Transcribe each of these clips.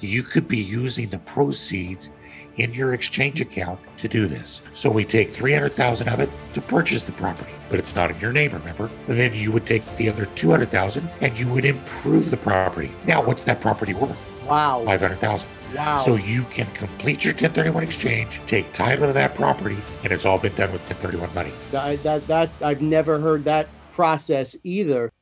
you could be using the proceeds in your exchange account to do this. So we take 300,000 of it to purchase the property, but it's not in your name, remember? And then you would take the other 200,000 and you would improve the property. Now, what's that property worth? Wow. 500,000. Wow. So you can complete your 1031 exchange, take title to that property, and it's all been done with 1031 money. that, that, that I've never heard that process either.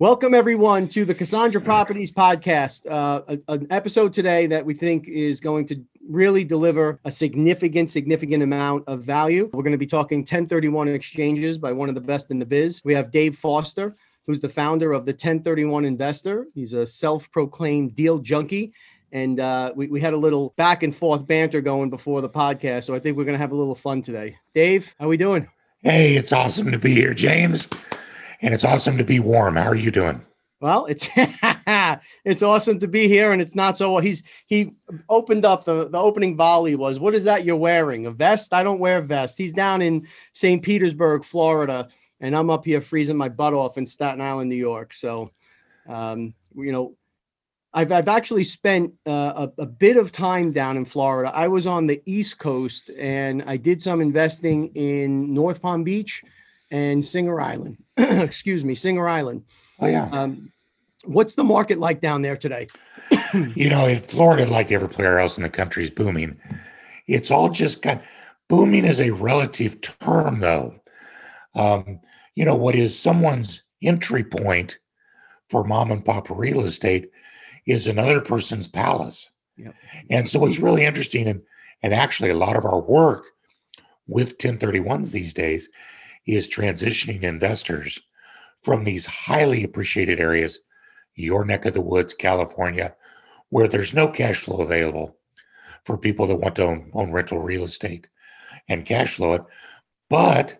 Welcome everyone to the Cassandra Properties Podcast. Uh, a- an episode today that we think is going to really deliver a significant, significant amount of value. We're going to be talking 1031 exchanges by one of the best in the biz. We have Dave Foster, who's the founder of the 1031 Investor. He's a self-proclaimed deal junkie. And uh, we, we had a little back and forth banter going before the podcast. So I think we're going to have a little fun today. Dave, how are we doing? Hey, it's awesome to be here, James. And it's awesome to be warm. How are you doing? Well, it's it's awesome to be here, and it's not so. He's he opened up the the opening volley was, "What is that you're wearing? A vest? I don't wear vest." He's down in St. Petersburg, Florida, and I'm up here freezing my butt off in Staten Island, New York. So, um, you know, I've I've actually spent uh, a, a bit of time down in Florida. I was on the East Coast, and I did some investing in North Palm Beach and Singer Island. Excuse me, Singer Island. Oh, yeah. Um, what's the market like down there today? you know, in Florida, like everywhere else in the country, is booming. It's all just kind booming is a relative term, though. Um, you know, what is someone's entry point for mom and pop real estate is another person's palace. Yep. And so what's really interesting and and actually a lot of our work with 1031s these days is transitioning investors from these highly appreciated areas, your neck of the woods, California, where there's no cash flow available for people that want to own, own rental real estate and cash flow it. But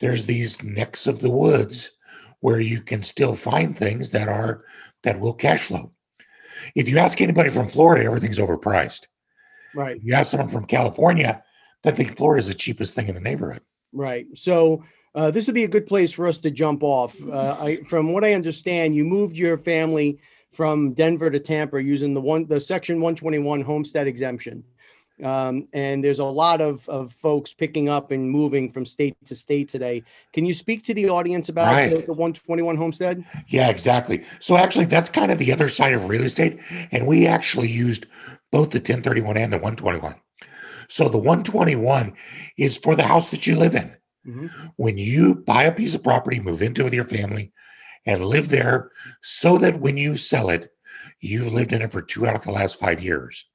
there's these necks of the woods where you can still find things that are that will cash flow. If you ask anybody from Florida, everything's overpriced. Right, If you ask someone from California, they think Florida is the cheapest thing in the neighborhood. right. So uh, this would be a good place for us to jump off. Uh, I, from what I understand, you moved your family from Denver to Tampa using the one the Section 121 homestead exemption. Um, and there's a lot of, of folks picking up and moving from state to state today. Can you speak to the audience about Right. the, the 121 homestead? Yeah, exactly. So actually, that's kind of the other side of real estate. And we actually used both the 1031 and the 121. So the 121 is for the house that you live in. Mhm. When you buy a piece of property, move into it with your family, and live there so that when you sell it, you've lived in it for two out of the last five years.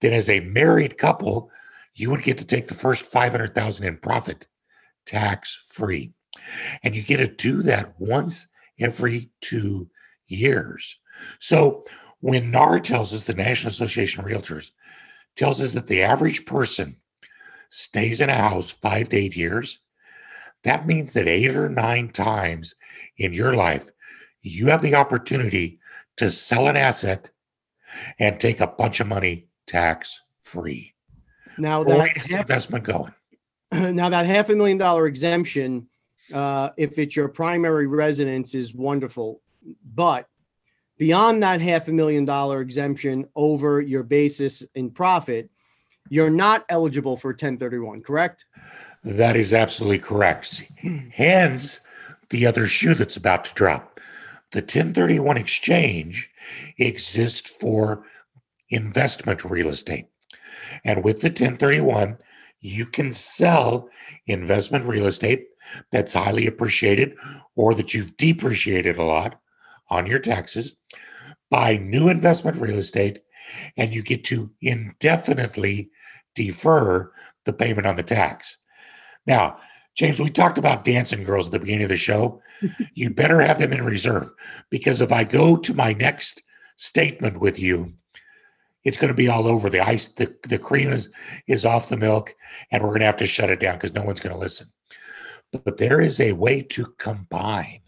Then, as a married couple, you would get to take the first 500,000 in profit tax free. And you get to do that once every two years. So when NAR tells us, the National Association of Realtors tells us that the average person stays in a house five to eight years, that means that eight or nine times in your life, you have the opportunity to sell an asset and take a bunch of money tax free. Now that the investment going. now that half a million dollar exemption, uh, if it's your primary residence, is wonderful. But beyond that half a million dollar exemption over your basis in profit, you're not eligible for 1031, correct? That is absolutely correct. Hence, the other shoe that's about to drop. The 1031 exchange exists for investment real estate. And with the 1031, you can sell investment real estate that's highly appreciated or that you've depreciated a lot on your taxes, buy new investment real estate, and you get to indefinitely defer the payment on the tax. Now, James, we talked about dancing girls at the beginning of the show. you better have them in reserve because if I go to my next statement with you, it's going to be all over the ice. The, the cream is, is off the milk, and we're going to have to shut it down because no one's going to listen. But, but there is a way to combine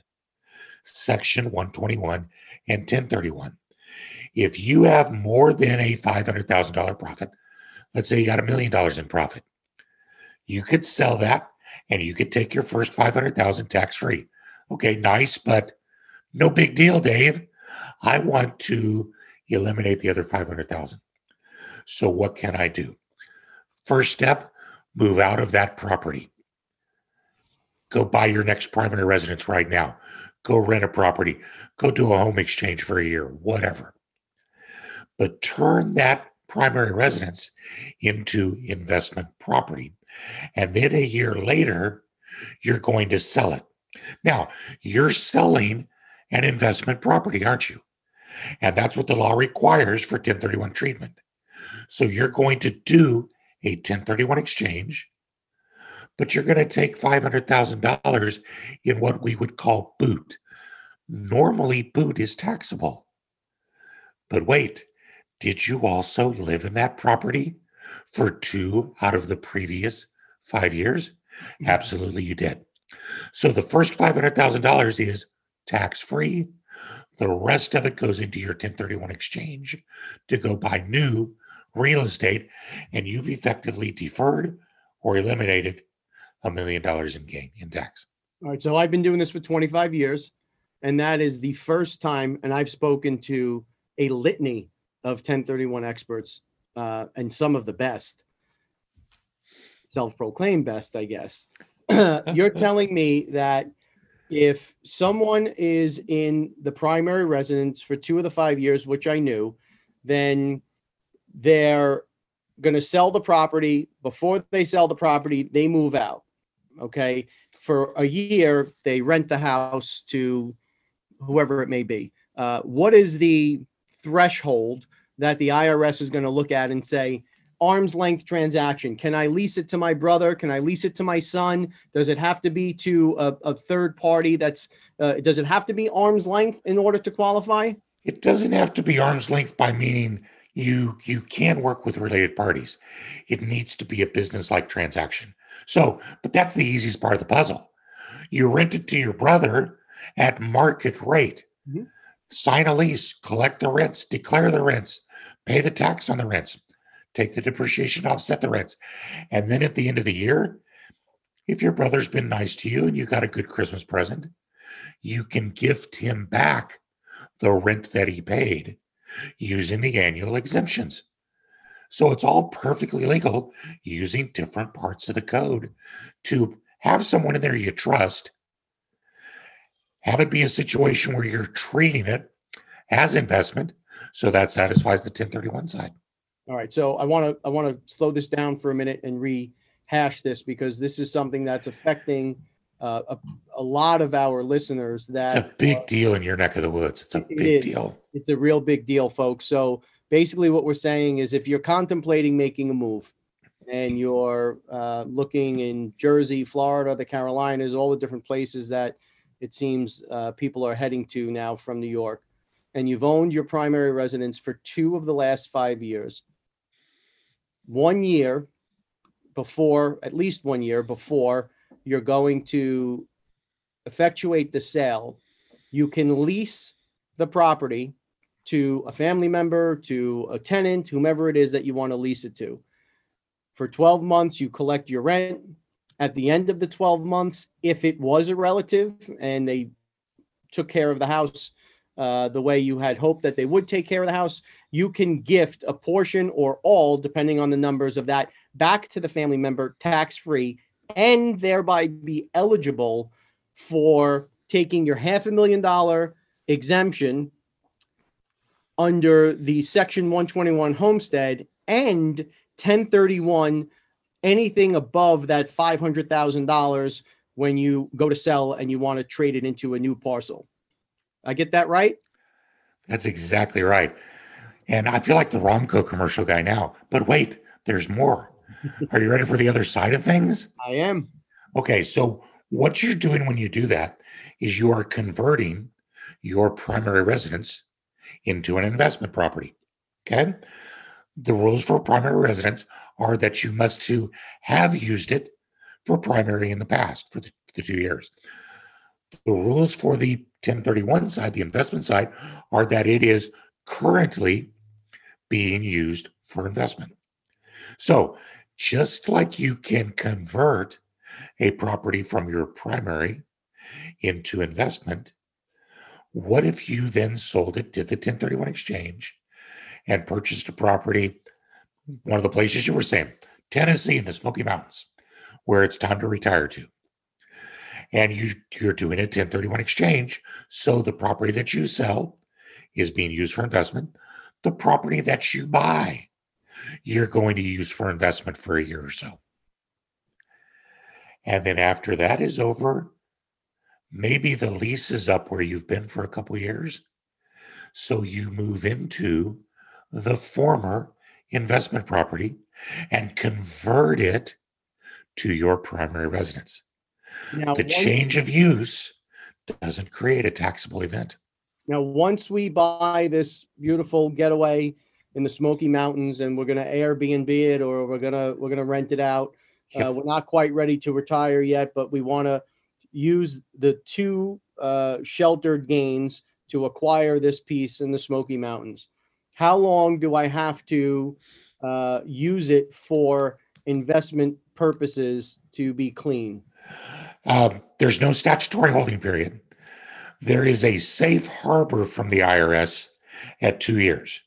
Section 121 and 1031. If you have more than a $500,000 profit, let's say you got a million dollars in profit, you could sell that and you could take your first 500,000 tax free. Okay, nice, but no big deal, Dave. I want to eliminate the other 500,000. So what can I do? First step, move out of that property. Go buy your next primary residence right now. Go rent a property. Go do a home exchange for a year, whatever. But turn that primary residence into investment property. And then a year later, you're going to sell it. Now, you're selling an investment property, aren't you? And that's what the law requires for 1031 treatment. So you're going to do a 1031 exchange, but you're going to take $500,000 in what we would call boot. Normally, boot is taxable. But wait, did you also live in that property for two out of the previous five years? Mm-hmm. Absolutely, you did. So the first $500,000 is tax free. The rest of it goes into your 1031 exchange to go buy new real estate, and you've effectively deferred or eliminated a million dollars in gain in tax. All right. So I've been doing this for 25 years, and that is the first time, and I've spoken to a litany of 1031 experts uh, and some of the best, self proclaimed best, I guess. You're telling me that if someone is in the primary residence for two of the five years, which I knew, then they're going to sell the property. Before they sell the property, they move out. Okay. For a year, they rent the house to whoever it may be. Uh, what is the threshold that the IRS is going to look at and say, arm's length transaction? Can I lease it to my brother? Can I lease it to my son? Does it have to be to a, a third party? That's uh, does it have to be arm's length in order to qualify? It doesn't have to be arm's length by meaning you you can work with related parties. It needs to be a business-like transaction. So, but that's the easiest part of the puzzle. You rent it to your brother at market rate. Mm-hmm. Sign a lease, collect the rents, declare the rents, pay the tax on the rents, take the depreciation, offset the rents. And then at the end of the year, if your brother's been nice to you and you got a good Christmas present, you can gift him back the rent that he paid using the annual exemptions. So it's all perfectly legal using different parts of the code to have someone in there you trust, have it be a situation where you're treating it as investment. So that satisfies the 1031 side. All right. So I want to I want to slow this down for a minute and rehash this because this is something that's affecting uh, a, a, lot of our listeners. That it's a big uh, deal in your neck of the woods. It's a it big is. deal. It's a real big deal, folks. So basically, what we're saying is, if you're contemplating making a move, and you're uh, looking in Jersey, Florida, the Carolinas, all the different places that it seems uh, people are heading to now from New York, and you've owned your primary residence for two of the last five years, one year before, at least one year before you're going to effectuate the sale, you can lease the property to a family member, to a tenant, whomever it is that you want to lease it to. For 12 months, you collect your rent. At the end of the 12 months, if it was a relative and they took care of the house uh, the way you had hoped that they would take care of the house, you can gift a portion or all, depending on the numbers of that, back to the family member tax free and thereby be eligible for taking your half a million dollar exemption under the section 121 homestead and 1031 anything above that $500,000 when you go to sell and you want to trade it into a new parcel. I get that right? That's exactly right. And I feel like the Ronco commercial guy now. But wait, there's more. Are you ready for the other side of things? I am. Okay, so what you're doing when you do that is you are converting your primary residence into an investment property. Okay? The rules for primary residence are that you must to have used it for primary in the past for the, the two years. The rules for the 1031 side, the investment side, are that it is currently being used for investment. So just like you can convert a property from your primary into investment, what if you then sold it, to the 1031 exchange, and purchased a property, one of the places you were saying, Tennessee in the Smoky Mountains, where it's time to retire to? And you, you're doing a 1031 exchange. So the property that you sell is being used for investment. The property that you buy, you're going to use for investment for a year or so. And then after that is over, maybe the lease is up where you've been for a couple years. So you move into the former investment property and convert it to your primary residence. Now, the change of use doesn't create a taxable event. Now, once we buy this beautiful getaway in the Smoky Mountains and we're going to Airbnb it or we're going to we're going to rent it out, uh, we're not quite ready to retire yet, but we want to use the two uh, sheltered gains to acquire this piece in the Smoky Mountains. How long do I have to uh, use it for investment purposes to be clean? Um, there's no statutory holding period. There is a safe harbor from the IRS at two years.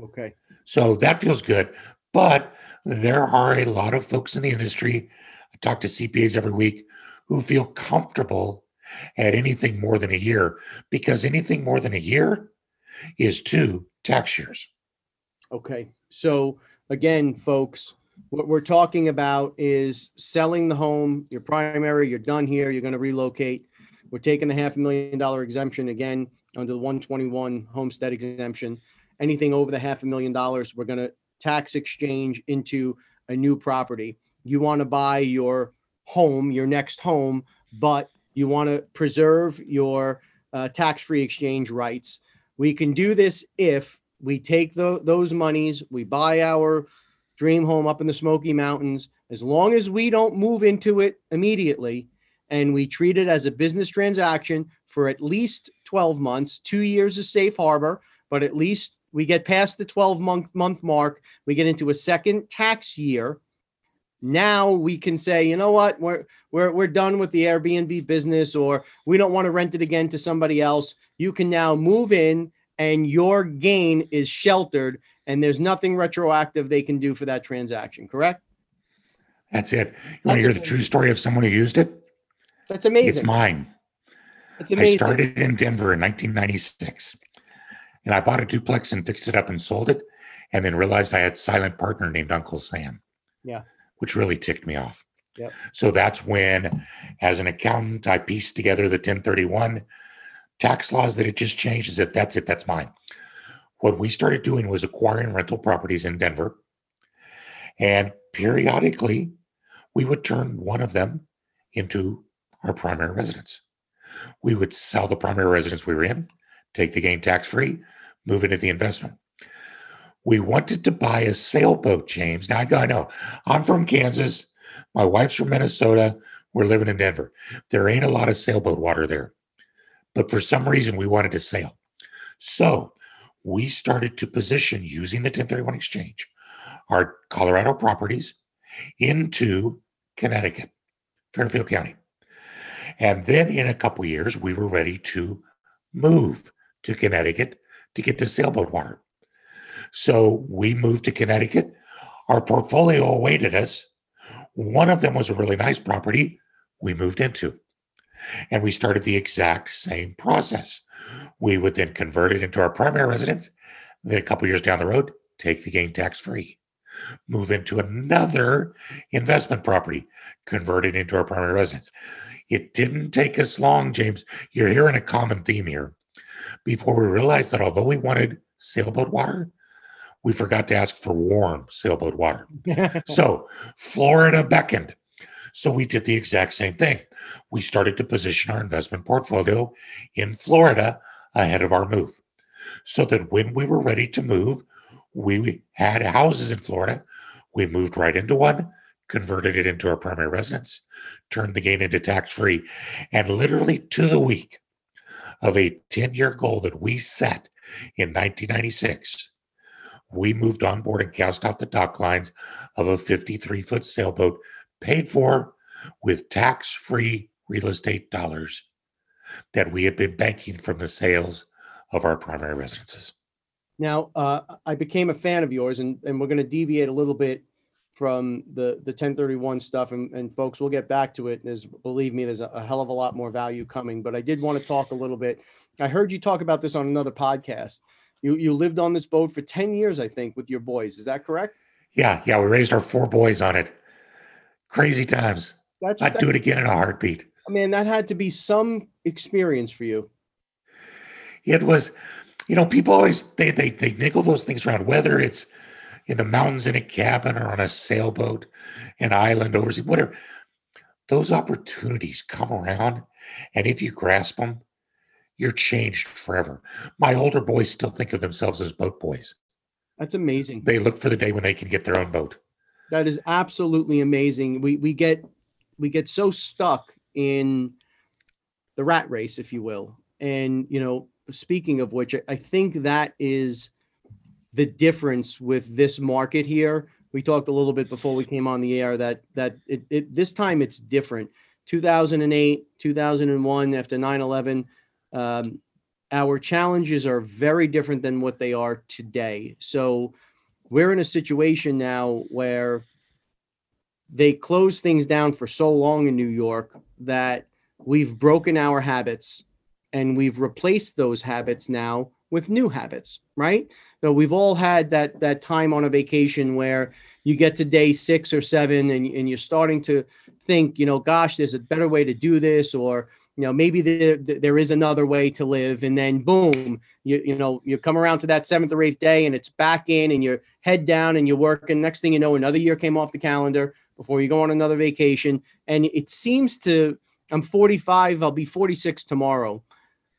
Okay. So that feels good. But there are a lot of folks in the industry. I talk to CPAs every week who feel comfortable at anything more than a year because anything more than a year is two tax years. Okay. So again, folks, what we're talking about is selling the home, your primary, you're done here, you're going to relocate. We're taking the half a million dollar exemption again under the 121 homestead exemption. Anything over the half a million dollars, we're going to tax exchange into a new property. You want to buy your home, your next home, but you want to preserve your uh, tax free exchange rights. We can do this if we take the, those monies, we buy our dream home up in the Smoky Mountains, as long as we don't move into it immediately and we treat it as a business transaction for at least 12 months, two years of safe harbor, but at least we get past the 12 month month mark, we get into a second tax year. Now we can say, you know what, we're we're we're done with the Airbnb business, or we don't want to rent it again to somebody else. You can now move in and your gain is sheltered and there's nothing retroactive they can do for that transaction, correct? That's it. You want to hear the true story of someone who used it? That's amazing. It's mine. It's amazing. I started in Denver in 1996 and I bought a duplex and fixed it up and sold it and then realized I had silent partner named Uncle Sam. Yeah. Which really ticked me off. Yep. So that's when, as an accountant, I pieced together the 1031 tax laws that it just changed. Is that that's it? That's mine. What we started doing was acquiring rental properties in Denver. And periodically, we would turn one of them into our primary residence. We would sell the primary residence we were in, take the gain tax free, move into the investment. We wanted to buy a sailboat, James. Now I got know I'm from Kansas. My wife's from Minnesota. We're living in Denver. There ain't a lot of sailboat water there. But for some reason, we wanted to sail. So we started to position using the 1031 exchange our Colorado properties into Connecticut, Fairfield County. And then in a couple years, we were ready to move to Connecticut to get to sailboat water. So we moved to Connecticut. Our portfolio awaited us. One of them was a really nice property we moved into. And we started the exact same process. We would then convert it into our primary residence. Then a couple years down the road, take the gain tax free, move into another investment property, convert it into our primary residence. It didn't take us long, James. You're hearing a common theme here. Before we realized that although we wanted sailboat water, we forgot to ask for warm sailboat water. so Florida beckoned. So we did the exact same thing. We started to position our investment portfolio in Florida ahead of our move so that when we were ready to move, we had houses in Florida. We moved right into one, converted it into our primary residence, turned the gain into tax free, and literally to the week of a 10 year goal that we set in 1996, we moved on board and cast off the dock lines of a 53 foot sailboat paid for with tax free real estate dollars that we had been banking from the sales of our primary residences. Now, uh, I became a fan of yours, and, and we're going to deviate a little bit from the the 1031 stuff, and, and folks, we'll get back to it. There's, believe me, there's a, a hell of a lot more value coming. But I did want to talk a little bit. I heard you talk about this on another podcast. You you lived on this boat for 10 years, I think, with your boys. Is that correct? Yeah, yeah. We raised our four boys on it. Crazy times. That's, I'd do it again in a heartbeat. Man, that had to be some experience for you. It was, you know, people always they they they nickel those things around, whether it's in the mountains in a cabin or on a sailboat, an island overseas, whatever. Those opportunities come around, and if you grasp them, you're changed forever. My older boys still think of themselves as boat boys. That's amazing. They look for the day when they can get their own boat. That is absolutely amazing. We we get we get so stuck in the rat race, if you will. And you know, speaking of which, I think that is the difference with this market here. We talked a little bit before we came on the air that that it, it this time it's different. 2008, 2001, after 9/11, um, our challenges are very different than what they are today. So we're in a situation now where they closed things down for so long in New York that we've broken our habits and we've replaced those habits now with new habits, right? So we've all had that that time on a vacation where you get to day six or seven and, and you're starting to think, you know, gosh, there's a better way to do this, or you know, maybe there, there is another way to live. And then boom, you, you know, you come around to that seventh or eighth day and it's back in and you're head down and you're working. Next thing you know, another year came off the calendar before you go on another vacation. And it seems to, I'm 45, I'll be 46 tomorrow.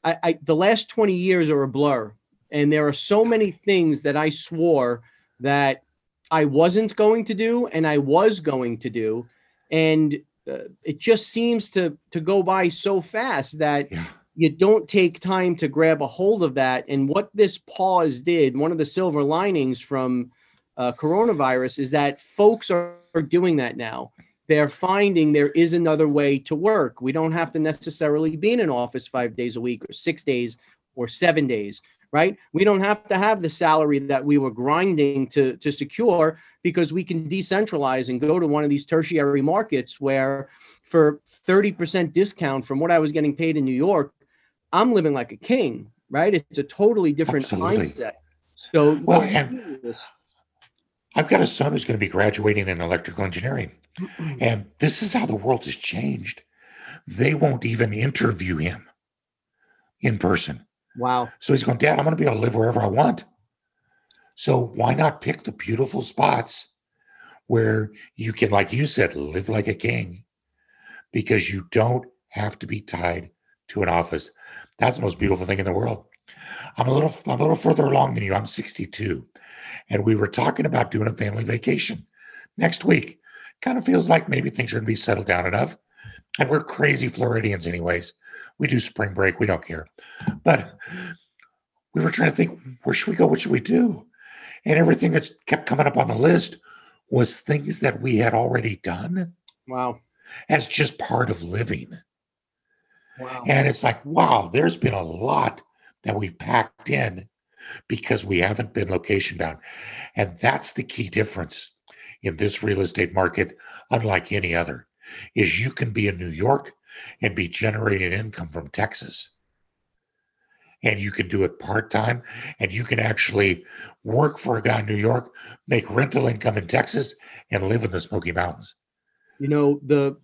I, I the last 20 years are a blur. And there are so many things that I swore that I wasn't going to do and I was going to do. And uh, it just seems to to go by so fast that yeah. you don't take time to grab a hold of that. And what this pause did, one of the silver linings from uh, coronavirus, is that folks are, are doing that now. They're finding there is another way to work. We don't have to necessarily be in an office five days a week or six days or seven days right? We don't have to have the salary that we were grinding to, to secure because we can decentralize and go to one of these tertiary markets where for 30% discount from what I was getting paid in New York, I'm living like a king, right? It's a totally different Absolutely. mindset. So, well, and I've got a son who's going to be graduating in electrical engineering. And this is how the world has changed. They won't even interview him in person. Wow. So he's going, Dad, I'm going to be able to live wherever I want. So why not pick the beautiful spots where you can, like you said, live like a king because you don't have to be tied to an office. That's the most beautiful thing in the world. I'm a little I'm a little further along than you. I'm 62. And we were talking about doing a family vacation next week. Kind of feels like maybe things are going to be settled down enough. And we're crazy Floridians, anyways. We do spring break. We don't care. But we were trying to think, where should we go? What should we do? And everything that's kept coming up on the list was things that we had already done. Wow. As just part of living. Wow. And it's like, wow, there's been a lot that we've packed in because we haven't been location bound. And that's the key difference in this real estate market, unlike any other, is you can be in New York and be generating income from Texas. And you can do it part time, and you can actually work for a guy in New York, make rental income in Texas, and live in the Smoky Mountains. You know the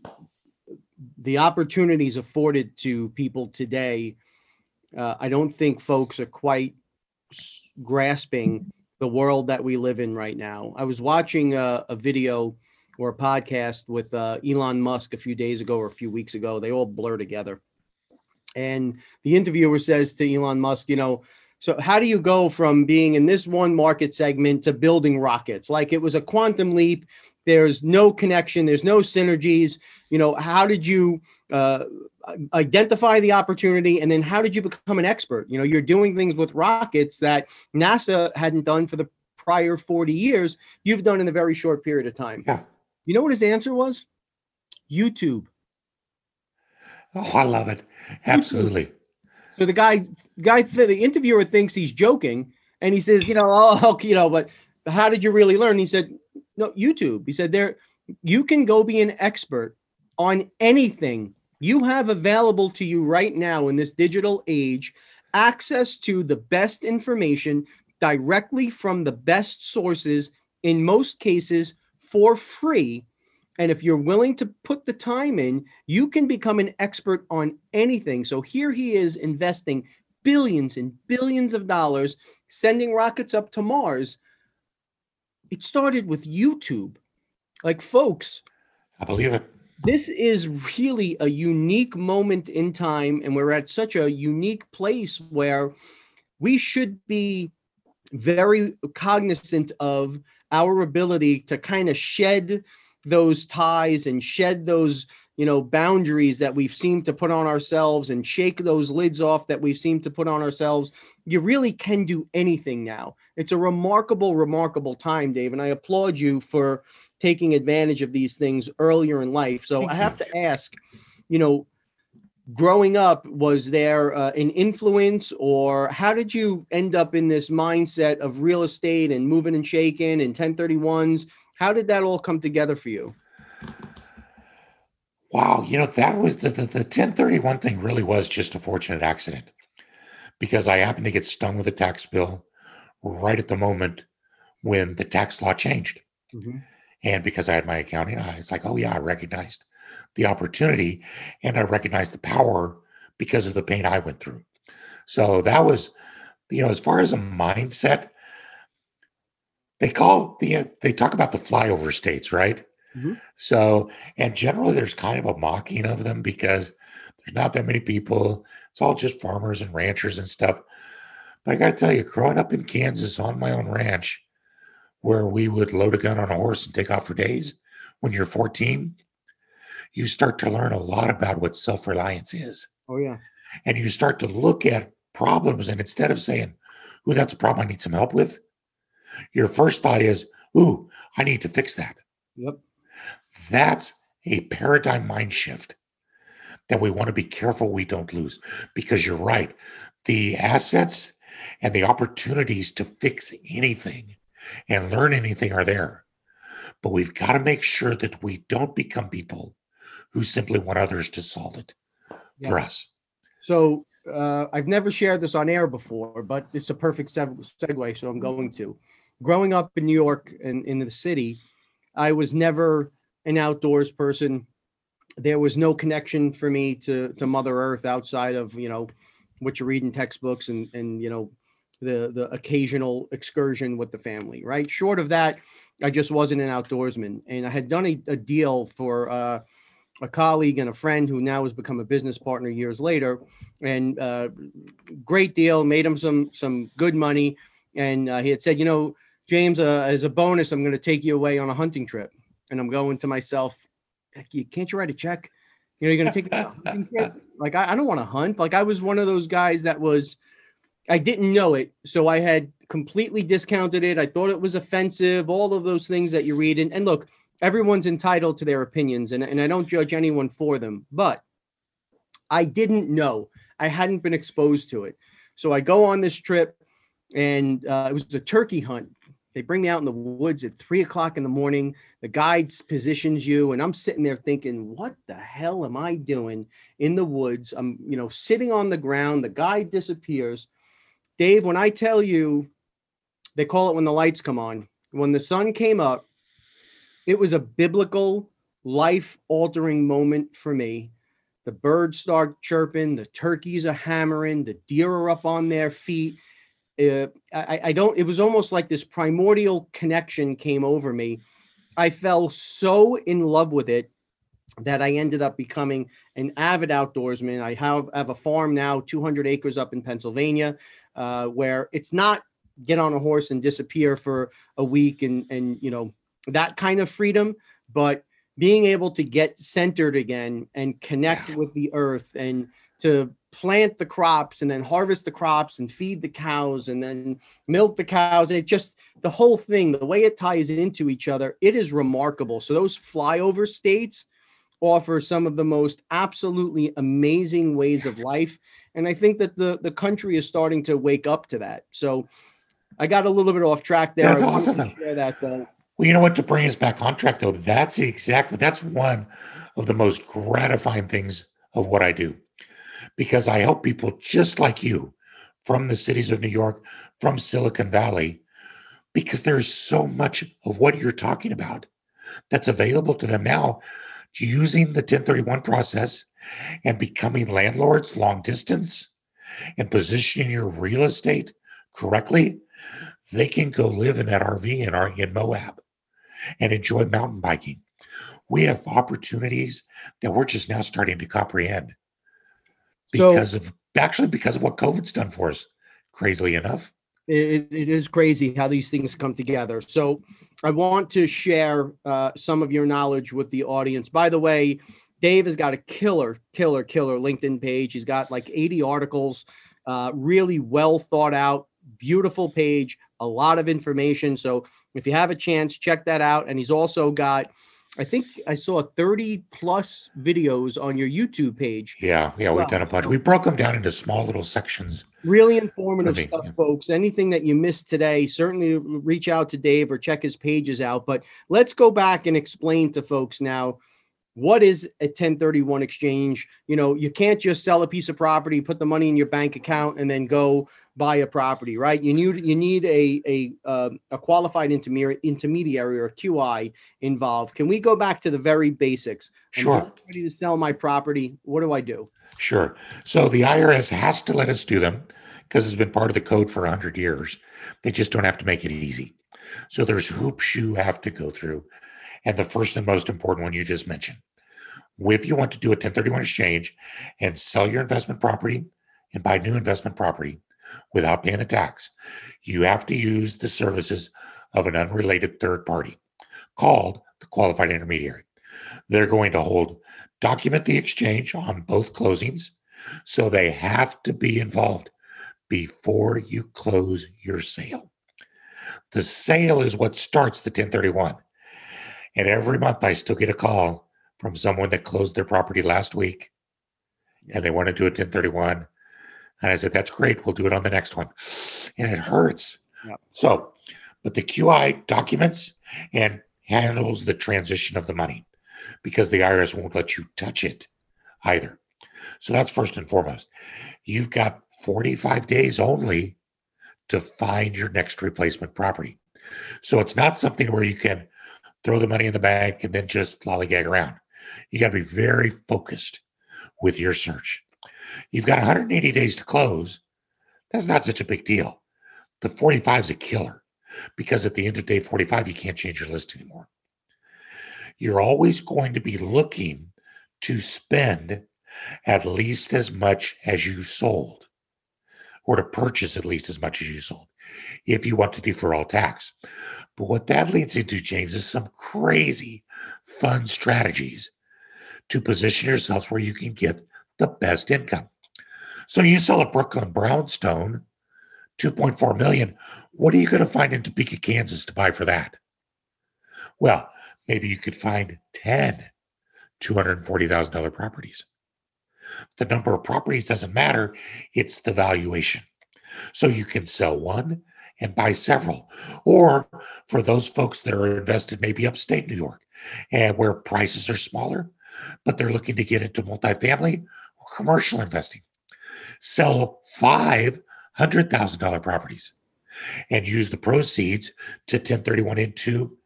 the opportunities afforded to people today. Uh, I don't think folks are quite grasping the world that we live in right now. I was watching a, a video or a podcast with uh, Elon Musk a few days ago or a few weeks ago. They all blur together. And the interviewer says to Elon Musk, you know, so how do you go from being in this one market segment to building rockets? Like it was a quantum leap. There's no connection. There's no synergies. You know, how did you uh, identify the opportunity, and then how did you become an expert? You know, you're doing things with rockets that NASA hadn't done for the prior 40 years. You've done in a very short period of time. Yeah. You know what his answer was? YouTube. Oh, I love it. Absolutely. So the guy, guy, the interviewer thinks he's joking, and he says, you know, oh, you know, but how did you really learn? He said, no, YouTube. He said, there, you can go be an expert on anything you have available to you right now in this digital age access to the best information directly from the best sources in most cases for free and if you're willing to put the time in, you can become an expert on anything. So here he is investing billions and billions of dollars, sending rockets up to Mars. It started with YouTube. Like, folks, I believe it. This is really a unique moment in time, and we're at such a unique place where we should be very cognizant of our ability to kind of shed those ties and shed those you know boundaries that we've seemed to put on ourselves and shake those lids off that we've seemed to put on ourselves you really can do anything now it's a remarkable remarkable time dave and i applaud you for taking advantage of these things earlier in life so Thank i have you. to ask you know growing up was there uh, an influence or how did you end up in this mindset of real estate and moving and shaking and 1031s how did that all come together for you? Wow, you know, that was the, the, the 1031 thing really was just a fortunate accident because I happened to get stung with a tax bill right at the moment when the tax law changed. Mm-hmm. And because I had my accounting, I was like, oh, yeah, I recognized the opportunity and I recognized the power because of the pain I went through. So that was, you know, as far as a mindset, they call the they talk about the flyover states, right? Mm-hmm. So, and generally there's kind of a mocking of them because there's not that many people. It's all just farmers and ranchers and stuff. But I got to tell you, growing up in Kansas on my own ranch, where we would load a gun on a horse and take off for days when you're 14, you start to learn a lot about what self reliance is. Oh, yeah. And you start to look at problems, and instead of saying, Ooh, that's a problem I need some help with, your first thought is, ooh, I need to fix that. Yep. That's a paradigm mind shift that we want to be careful we don't lose because you're right. The assets and the opportunities to fix anything and learn anything are there. But we've got to make sure that we don't become people who simply want others to solve it yeah. for us. So uh, I've never shared this on air before, but it's a perfect segue, so I'm going to growing up in New York and in the city, I was never an outdoors person. There was no connection for me to to Mother Earth outside of you know what you read in textbooks and and you know the the occasional excursion with the family. Right. Short of that, I just wasn't an outdoorsman, and I had done a, a deal for. Uh, a colleague and a friend who now has become a business partner years later, and uh, great deal. Made him some some good money, and uh, he had said, you know, James, uh, as a bonus, I'm going to take you away on a hunting trip. And I'm going to myself, can't you write a check? You know, you're going to take me on a hunting trip. Like, I, I don't want to hunt. Like, I was one of those guys that was, I didn't know it. So I had completely discounted it. I thought it was offensive, all of those things that you read. And, and look, everyone's entitled to their opinions, and, and I don't judge anyone for them. But I didn't know. I hadn't been exposed to it. So I go on this trip, and uh, it was a turkey hunt they bring me out in the woods at three o'clock in the morning. The guide positions you, and I'm sitting there thinking, what the hell am I doing in the woods? I'm, you know, sitting on the ground. The guide disappears. Dave, when I tell you, they call it when the lights come on. When the sun came up, it was a biblical, life altering moment for me. The birds start chirping, the turkeys are hammering, the deer are up on their feet. Uh, I, I don't it was almost like this primordial connection came over me. I fell so in love with it that i ended up becoming an avid outdoorsman. I have, have a farm now 200 acres up in pennsylvania uh, where it's not get on a horse and disappear for a week and and you know that kind of freedom but being able to get centered again and connect with the earth and to plant the crops and then harvest the crops and feed the cows and then milk the cows. It just the whole thing, the way it ties into each other, it is remarkable. So those flyover states offer some of the most absolutely amazing ways of life. And I think that the, the country is starting to wake up to that. So I got a little bit off track there. That's awesome, share that though. Well, you know what? To bring us back on track, though, that's exactly that's one of the most gratifying things of what I do, because I help people just like you from the cities of New York, from Silicon Valley, because there's so much of what you're talking about that's available to them now using the 1031 process and becoming landlords long distance and positioning your real estate correctly. They can go live in that RV in, in Moab and enjoy mountain biking. We have opportunities that we're just now starting to comprehend So because of actually because of what COVID's done for us, crazily enough. it, it is crazy how these things come together. So I want to share uh, some of your knowledge with the audience. By the way, Dave has got a killer, killer, killer LinkedIn page. He's got like 80 articles, uh, really well thought out, beautiful page, a lot of information. So if you have a chance, check that out. And he's also got, I think I saw 30 plus videos on your YouTube page. Yeah, yeah, we've Well, done a bunch. We broke them down into small little sections. Really informative me, stuff, yeah. folks. Anything that you missed today, certainly reach out to Dave or check his pages out. But let's go back and explain to folks now what is a 1031 exchange. You know, you can't just sell a piece of property, put the money in your bank account, and then go buy a property, right? You need you need a a uh, a qualified intermediary intermediary or QI involved. Can we go back to the very basics? I'm Sure. ready to sell my property. What do I do? Sure. So the IRS has to let us do them because it's been part of the code for 100 years. They just don't have to make it easy. So there's hoops you have to go through. And the first and most important one you just mentioned. If you want to do a 1031 exchange and sell your investment property and buy new investment property without paying a tax, you have to use the services of an unrelated third party called the qualified intermediary. They're going to hold document the exchange on both closings. So they have to be involved before you close your sale. The sale is what starts the 1031. And every month I still get a call from someone that closed their property last week and they want to do a 1031. And I said, that's great. We'll do it on the next one. And it hurts. So, but the QI documents and handles the transition of the money because the IRS won't let you touch it either. So that's first and foremost. You've got 45 days only to find your next replacement property. So it's not something where you can throw the money in the bank and then just lollygag around. You got to be very focused with your search. You've got 180 days to close. That's not such a big deal. The 45 is a killer because at the end of day 45, you can't change your list anymore. You're always going to be looking to spend at least as much as you sold or to purchase at least as much as you sold if you want to defer all tax. But what that leads into, James, is some crazy fun strategies to position yourselves where you can get the best income. So you sell a Brooklyn brownstone, 2.4 million. What are you going to find in Topeka, Kansas to buy for that? Well, maybe you could find 10 $240,000 properties. The number of properties doesn't matter, it's the valuation. So you can sell one and buy several. Or for those folks that are invested maybe upstate New York and where prices are smaller, but they're looking to get into multifamily or commercial investing, sell five $100,000 properties and use the proceeds to 1031 into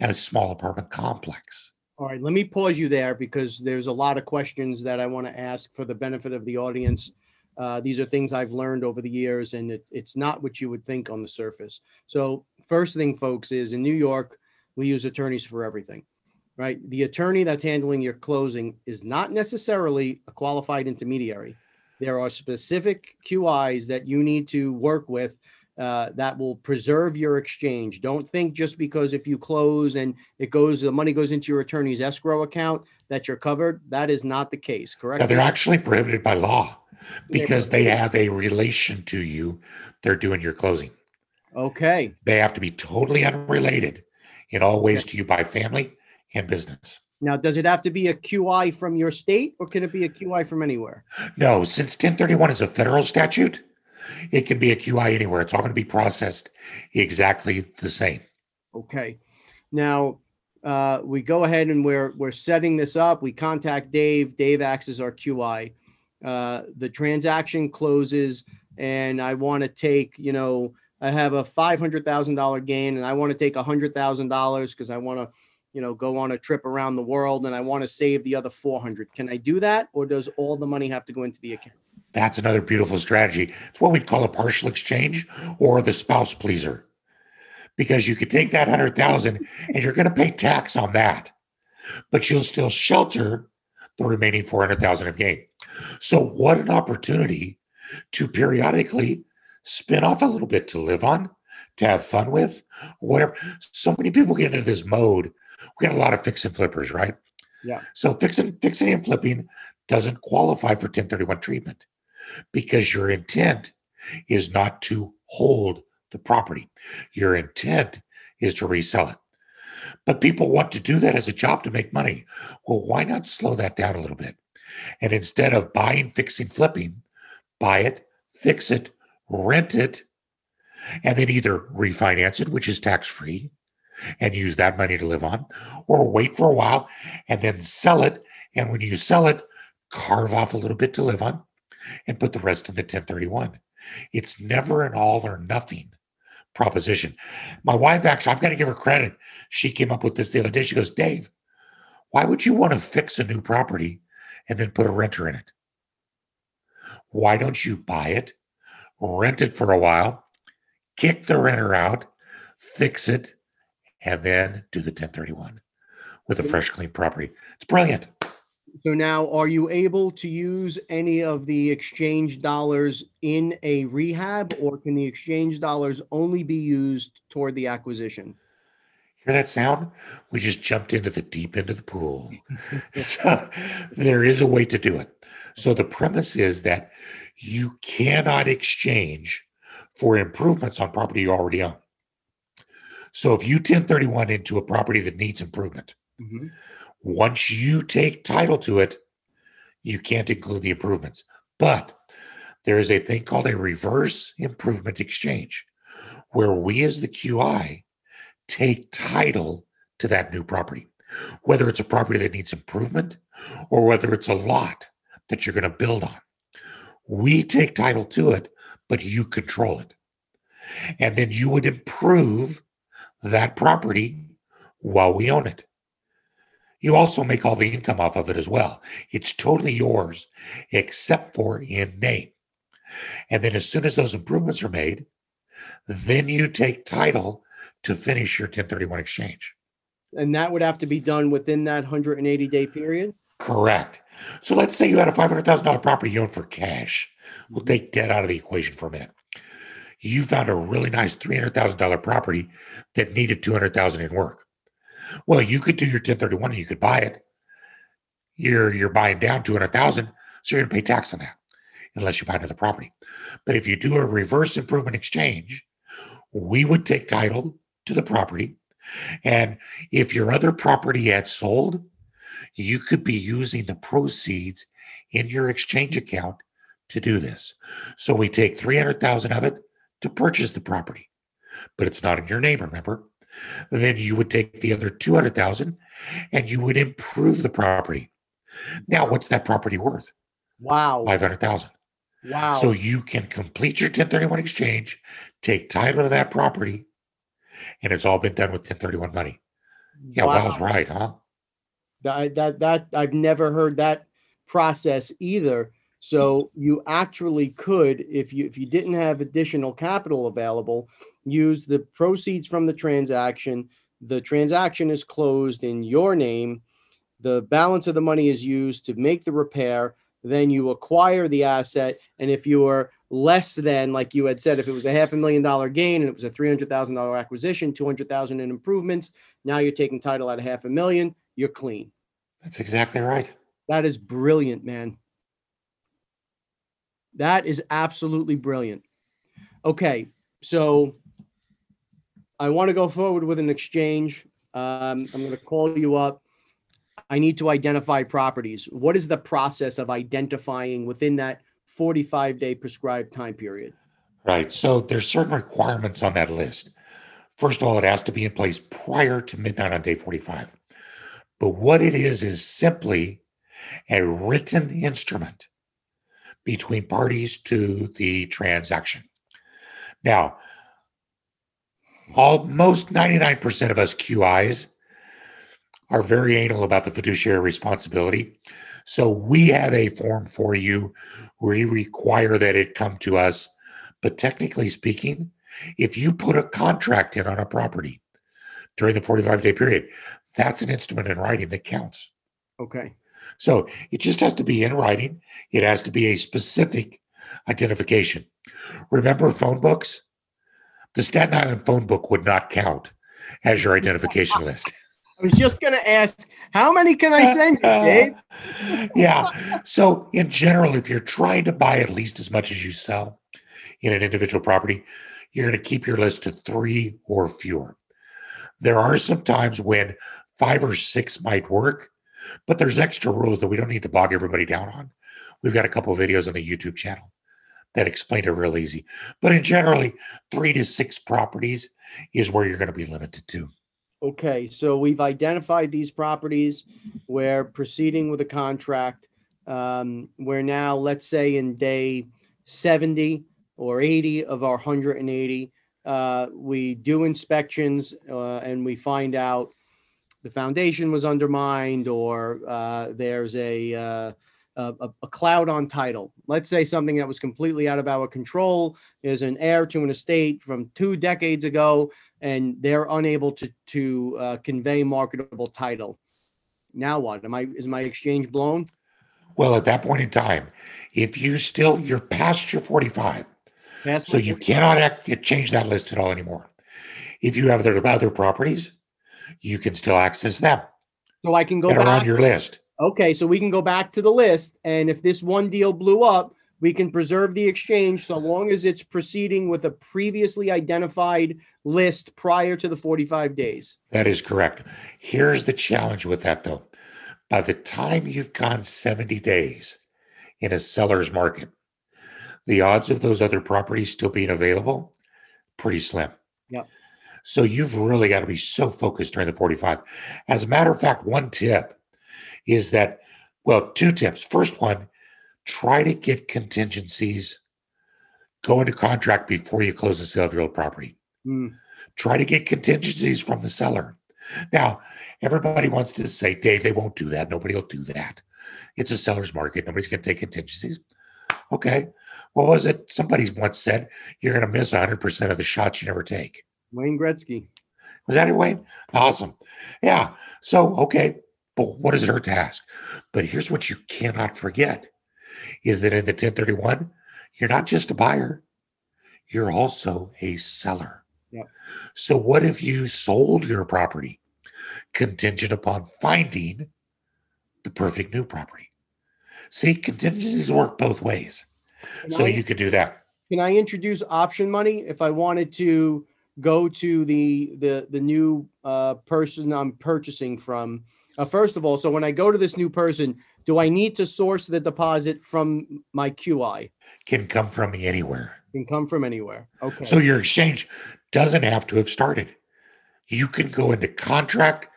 a small apartment complex. All right, let me pause you there because there's a lot of questions that I want to ask for the benefit of the audience. Uh, these are things I've learned over the years, and it, it's not what you would think on the surface. So, first thing, folks, is in New York, we use attorneys for everything, right? The attorney that's handling your closing is not necessarily a qualified intermediary. There are specific QIs that you need to work with uh, that will preserve your exchange. Don't think just because if you close and it goes, the money goes into your attorney's escrow account that you're covered. That is not the case, correct? Now, they're actually prohibited by law because they have a relation to you. They're doing your closing. Okay. They have to be totally unrelated in all ways to you by family and business. Now, does it have to be a QI from your state or can it be a QI from anywhere? No, since 1031 is a federal statute, it can be a QI anywhere. It's all going to be processed exactly the same. Okay. Now, uh, we go ahead and we're we're setting this up. We contact Dave. Dave acts as our QI. Uh, the transaction closes, and I want to take, you know, I have a five hundred thousand dollar gain, and I want to take a hundred thousand dollars because I want to, you know, go on a trip around the world, and I want to save the other four hundred. Can I do that, or does all the money have to go into the account? That's another beautiful strategy. It's what we'd call a partial exchange or the spouse pleaser because you could take that 100,000 and you're going to pay tax on that, but you'll still shelter the remaining 400,000 of gain. So what an opportunity to periodically spin off a little bit to live on, to have fun with, whatever. So many people get into this mode. We got a lot of fix and flippers, right? Yeah. So fixing, fixing and flipping doesn't qualify for 1031 treatment because your intent is not to hold the property. Your intent is to resell it. But people want to do that as a job to make money. Well, why not slow that down a little bit? And instead of buying, fixing, flipping, buy it, fix it, rent it, and then either refinance it, which is tax free, and use that money to live on, or wait for a while and then sell it. And when you sell it, carve off a little bit to live on and put the rest in the 1031. It's never an all or nothing proposition. My wife actually, I've got to give her credit. She came up with this the other day. She goes, Dave, why would you want to fix a new property and then put a renter in it? Why don't you buy it, rent it for a while, kick the renter out, fix it, and then do the 1031 with a fresh, clean property? It's brilliant. So now, are you able to use any of the exchange dollars in a rehab, or can the exchange dollars only be used toward the acquisition? Hear that sound? We just jumped into the deep end of the pool. so there is a way to do it. So the premise is that you cannot exchange for improvements on property you already own. So if you 1031 into a property that needs improvement, Mm-hmm. once you take title to it, you can't include the improvements. But there is a thing called a reverse improvement exchange where we, as the QI, take title to that new property, whether it's a property that needs improvement or whether it's a lot that you're going to build on. We take title to it, but you control it. And then you would improve that property while we own it. You also make all the income off of it as well. It's totally yours, except for in name. And then as soon as those improvements are made, then you take title to finish your 1031 exchange. And that would have to be done within that 180 day period? Correct. So let's say you had a $500,000 property you own for cash. We'll mm-hmm. take debt out of the equation for a minute. You found a really nice $300,000 property that needed 200,000 in work. Well, you could do your 1031 and you could buy it. You're you're buying down 200,000, so you're going to pay tax on that unless you buy another property. But if you do a reverse improvement exchange, we would take title to the property. And if your other property had sold, you could be using the proceeds in your exchange account to do this. So we take 300,000 of it to purchase the property, but it's not in your name, remember? Then you would take the other 200,000 and you would improve the property. Now, what's that property worth? Wow. 500,000. Wow. So you can complete your 1031 exchange, take title to that property, and it's all been done with 1031 money. Yeah, Wow. Wow's right, huh? That, that that I've never heard that process either. So you actually could, if you if you didn't have additional capital available, use the proceeds from the transaction. The transaction is closed in your name. The balance of the money is used to make the repair. Then you acquire the asset, and if you are less than, like you had said, if it was a half a million dollar gain and it was a three hundred thousand dollar acquisition, two hundred thousand in improvements, now you're taking title at a half a million. You're clean. That's exactly right. That is brilliant, man. That is absolutely brilliant. Okay, so I want to go forward with an exchange. Um, I'm going to call you up. I need to identify properties. What is the process of identifying within that 45 day prescribed time period? Right. So there's certain requirements on that list. First of all, it has to be in place prior to midnight on day 45. But what it is is simply a written instrument between parties to the transaction. Now, almost 99% of us QIs are very anal about the fiduciary responsibility. So we have a form for you where we require that it come to us. But technically speaking, if you put a contract in on a property during the 45 day period, that's an instrument in writing that counts. Okay. So it just has to be in writing. It has to be a specific identification. Remember phone books? The Staten Island phone book would not count as your identification list. I was just going to ask, how many can I send you, Dave? yeah. So, in general, if you're trying to buy at least as much as you sell in an individual property, you're going to keep your list to three or fewer. There are some times when five or six might work, but there's extra rules that we don't need to bog everybody down on. We've got a couple videos on the YouTube channel that explain it real easy. But in generally, three to six properties is where you're going to be limited to. Okay, so we've identified these properties. We're proceeding with a contract. Um, we're now, let's say, in day 70 or 80 of our 180. Uh, we do inspections uh, and we find out the foundation was undermined or uh, there's a, uh, a, a cloud on title. Let's say something that was completely out of our control is an heir to an estate from two decades ago, and they're unable to to uh, convey marketable title. Now what? Am I is my exchange blown? Well, at that point in time, if you still you're past your 45, past so you cannot act, change that list at all anymore. If you have other, other properties, you can still access them. So I can go that back. on your list. Okay, so we can go back to the list, and if this one deal blew up, we can preserve the exchange so long as it's proceeding with a previously identified list prior to the 45 days. That is correct. Here's the challenge with that, though. By the time you've gone 70 days in a seller's market, the odds of those other properties still being available pretty slim. Yep. So you've really got to be so focused during the 45. As a matter of fact, one tip is that, well, two tips. First one, try to get contingencies go into contract before you close the sale of your old property. Mm. Try to get contingencies from the seller. Now, everybody wants to say, Dave, they won't do that. Nobody will do that. It's a seller's market. Nobody's going to take contingencies. Okay. What was it? Somebody once said, you're going to miss 100% of the shots you never take. Wayne Gretzky. Was that it, Wayne? Awesome. Yeah. So, okay. But what is her task? But here's what you cannot forget is that in the 1031, you're not just a buyer, you're also a seller. Yep. So what if you sold your property contingent upon finding the perfect new property? See, contingencies work both ways. Can so I, you could do that. Can I introduce option money if I wanted to go to the the the new uh, person I'm purchasing from uh, first of all, so when I go to this new person, do I need to source the deposit from my QI? Can come from anywhere. Can come from anywhere. Okay. So your exchange doesn't have to have started. You can go into contract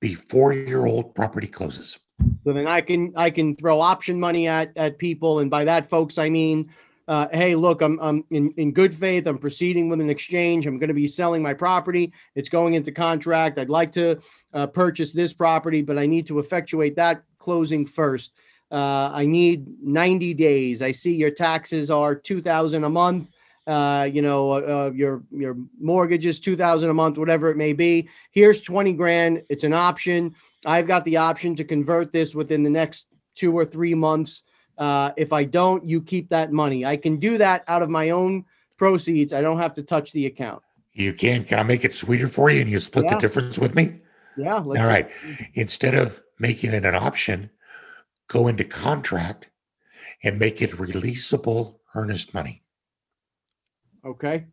before your old property closes. So then I can I can throw option money at at people, and by that, folks, I mean uh, hey, look, I'm, I'm in, in good faith. I'm proceeding with an exchange. I'm going to be selling my property. It's going into contract. I'd like to uh, purchase this property, but I need to effectuate that closing first. Uh, I need 90 days. I see your taxes are 2000 a month. Uh, you know, uh, uh, your your mortgage is 2000 a month, whatever it may be. Here's 20 grand. It's an option. I've got the option to convert this within the next two or three months. Uh, if I don't, you keep that money. I can do that out of my own proceeds. I don't have to touch the account. You can. Can I make it sweeter for you and you split yeah. the difference with me? Yeah. All right. Instead of making it an option, go into contract and make it releasable earnest money. Okay.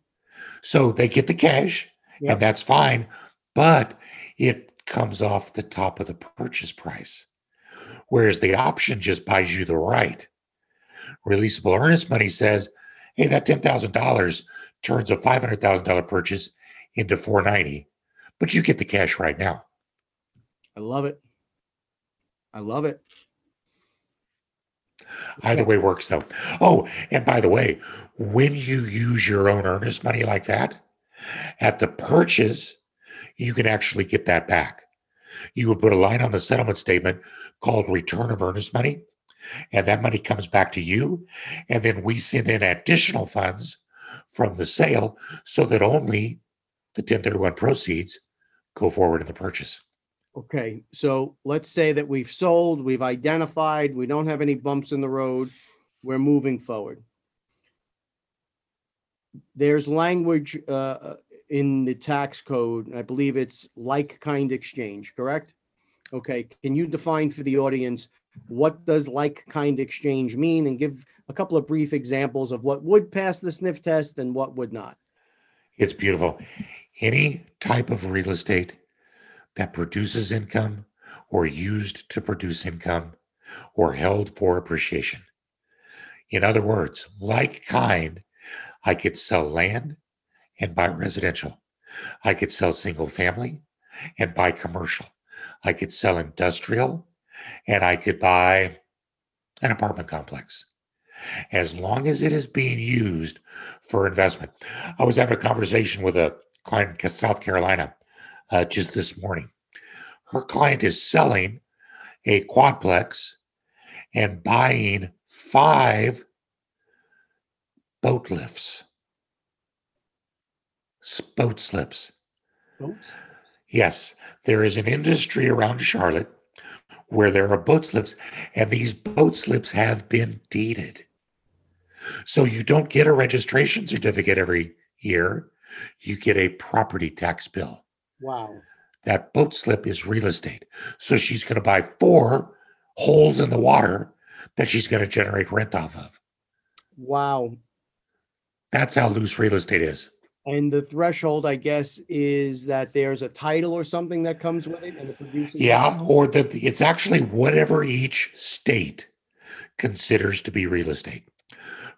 So they get the cash yep. and that's fine, but it comes off the top of the purchase price. Whereas the option just buys you the right. Releasable earnest money says, hey, that $10,000 turns a $500,000 purchase into 490, but you get the cash right now. I love it. I love it. Either way works though. Oh, and by the way, when you use your own earnest money like that, at the purchase, you can actually get that back. You would put a line on the settlement statement called return of earnest money, and that money comes back to you. And then we send in additional funds from the sale so that only the 1031 proceeds go forward in the purchase. Okay, so let's say that we've sold, we've identified, we don't have any bumps in the road, we're moving forward. There's language uh, in the tax code, I believe it's like kind exchange, correct? Okay, can you define for the audience, what does like kind exchange mean and give a couple of brief examples of what would pass the sniff test and what would not? It's beautiful. Any type of real estate that produces income or used to produce income or held for appreciation. In other words, like kind, I could sell land and buy residential. I could sell single family and buy commercial. I could sell industrial and I could buy an apartment complex as long as it is being used for investment. I was having a conversation with a client in South Carolina uh, just this morning. Her client is selling a quadplex and buying five boat lifts, boat slips. Oops. Yes, there is an industry around Charlotte where there are boat slips, and these boat slips have been deeded. So you don't get a registration certificate every year, you get a property tax bill. Wow. That boat slip is real estate. So she's going to buy four holes in the water that she's going to generate rent off of. Wow. That's how loose real estate is. And the threshold, I guess, is that there's a title or something that comes with it and the producing. Yeah, or that it's actually whatever each state considers to be real estate.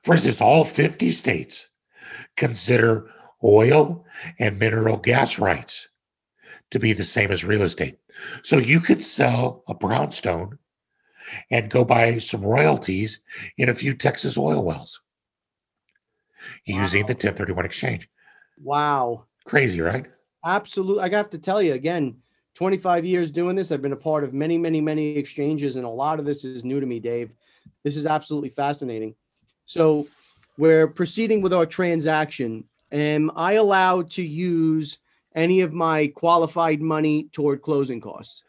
For instance, all 50 states consider oil and mineral gas rights to be the same as real estate. So you could sell a brownstone and go buy some royalties in a few Texas oil wells using the 1031 exchange. Wow. Crazy, right? Absolutely. I have to tell you again, 25 years doing this. I've been a part of many, many, many exchanges, and a lot of this is new to me, Dave. This is absolutely fascinating. So, we're proceeding with our transaction. Am I allowed to use any of my qualified money toward closing costs?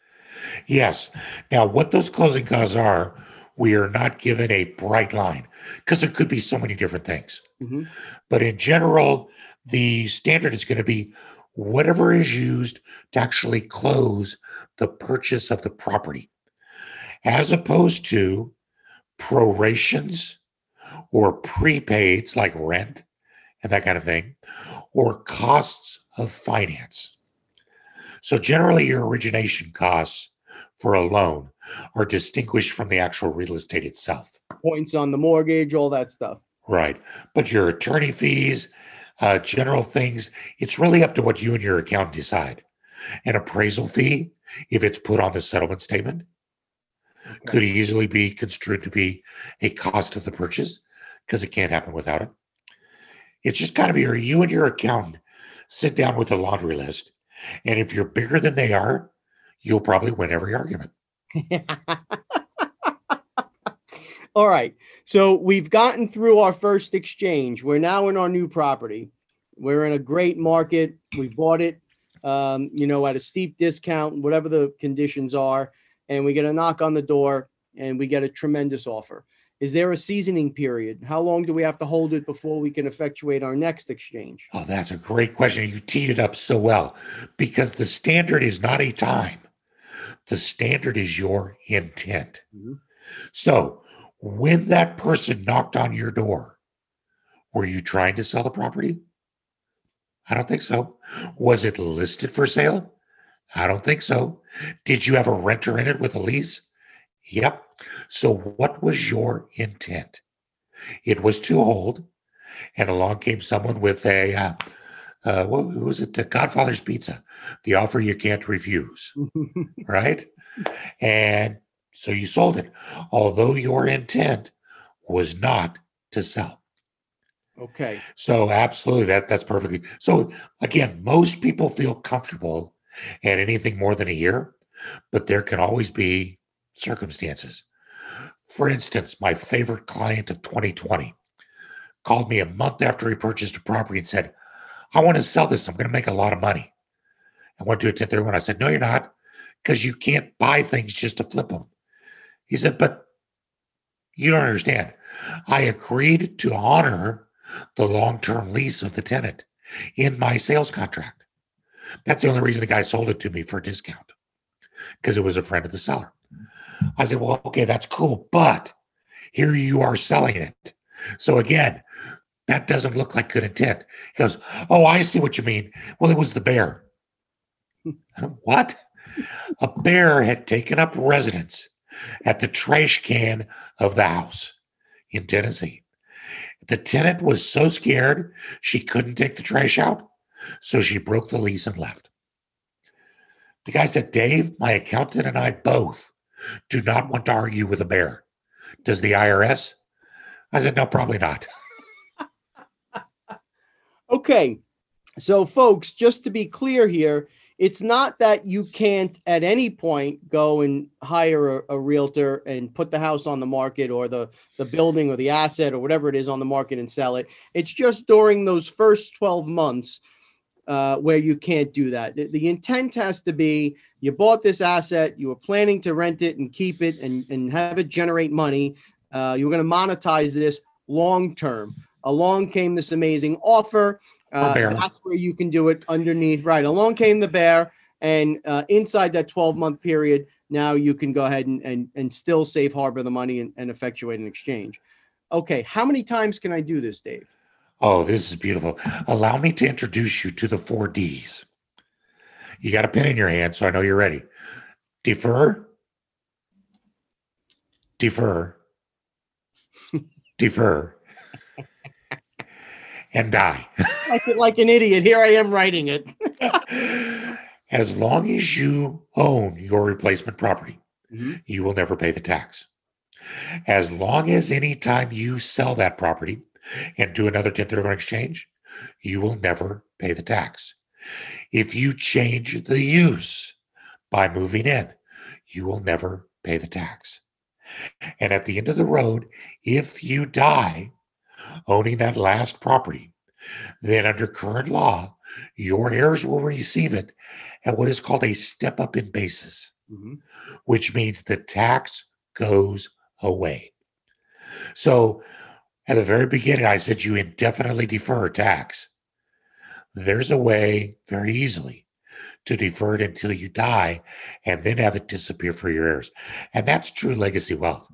Yes. Now, what those closing costs are, we are not given a bright line because there could be so many different things. Mhm. But in general, the standard is going to be whatever is used to actually close the purchase of the property, as opposed to prorations or prepaids like rent and that kind of thing, or costs of finance. So generally, your origination costs for a loan are distinguished from the actual real estate itself. Points on the mortgage, all that stuff. Right. But your attorney fees, uh, general things, it's really up to what you and your accountant decide. An appraisal fee, if it's put on the settlement statement, could easily be construed to be a cost of the purchase because it can't happen without it. It's just kind of your you and your accountant sit down with a laundry list. And if you're bigger than they are, you'll probably win every argument. All right. So we've gotten through our first exchange. We're now in our new property. We're in a great market. We bought it, um, you know, at a steep discount, whatever the conditions are. And we get a knock on the door and we get a tremendous offer. Is there a seasoning period? How long do we have to hold it before we can effectuate our next exchange? Oh, that's a great question. You teed it up so well because the standard is not a time, the standard is your intent. Mhm. So, when that person knocked on your door, were you trying to sell the property? I don't think so. Was it listed for sale? I don't think so. Did you have a renter in it with a lease? Yep. So, what was your intent? It was to hold, and along came someone with a, uh, uh, what was it? The Godfather's Pizza, the offer you can't refuse, right? And so you sold it, although your intent was not to sell. Okay. So absolutely, that that's perfectly. So again, most people feel comfortable at anything more than a year, but there can always be circumstances. For instance, my favorite client of 2020 called me a month after he purchased a property and said, I want to sell this. I'm going to make a lot of money. I went to a 1031. I said, No, you're not, because you can't buy things just to flip them. He said, But you don't understand. I agreed to honor the long term lease of the tenant in my sales contract. That's the only reason the guy sold it to me for a discount because it was a friend of the seller. I said, Well, okay, that's cool. But here you are selling it. So again, that doesn't look like good intent. He goes, Oh, I see what you mean. Well, it was the bear. Hmm. what? A bear had taken up residence at the trash can of the house in Tennessee. The tenant was so scared she couldn't take the trash out, so she broke the lease and left. The guy said, Dave, my accountant and I both do not want to argue with a bear. Does the IRS? I said, no, probably not. okay. So, folks, just to be clear here, it's not that you can't at any point go and hire a, a, realtor and put the house on the market or the the building or the asset or whatever it is on the market and sell it. It's just during those first 12 months uh, where you can't do that. The, the, intent has to be you bought this asset you were planning to rent it and keep it and, and have it generate money. Uh, you were going to monetize this long term. Along came this amazing offer uh, that's where you can do it underneath. Right. Along came the bear, and uh, inside that 12 month period, now you can go ahead and and, and still safe harbor the money and, and effectuate an exchange. Okay. How many times can I do this, Dave? Oh, this is beautiful. Allow me to introduce you to the four D's. You got a pen in your hand, so I know you're ready. Defer, defer, defer, and die. like, like an idiot. Here I am writing it. as long as you own your replacement property, mm-hmm. you will never pay the tax. As long as any time you sell that property and do another 1031 exchange, you will never pay the tax. If you change the use by moving in, you will never pay the tax. And at the end of the road, if you die owning that last property, then under current law, your heirs will receive it at what is called a step up in basis, mm-hmm. which means the tax goes away. So at the very beginning, I said you indefinitely defer tax. There's a way very easily to defer it until you die and then have it disappear for your heirs. And that's true legacy wealth.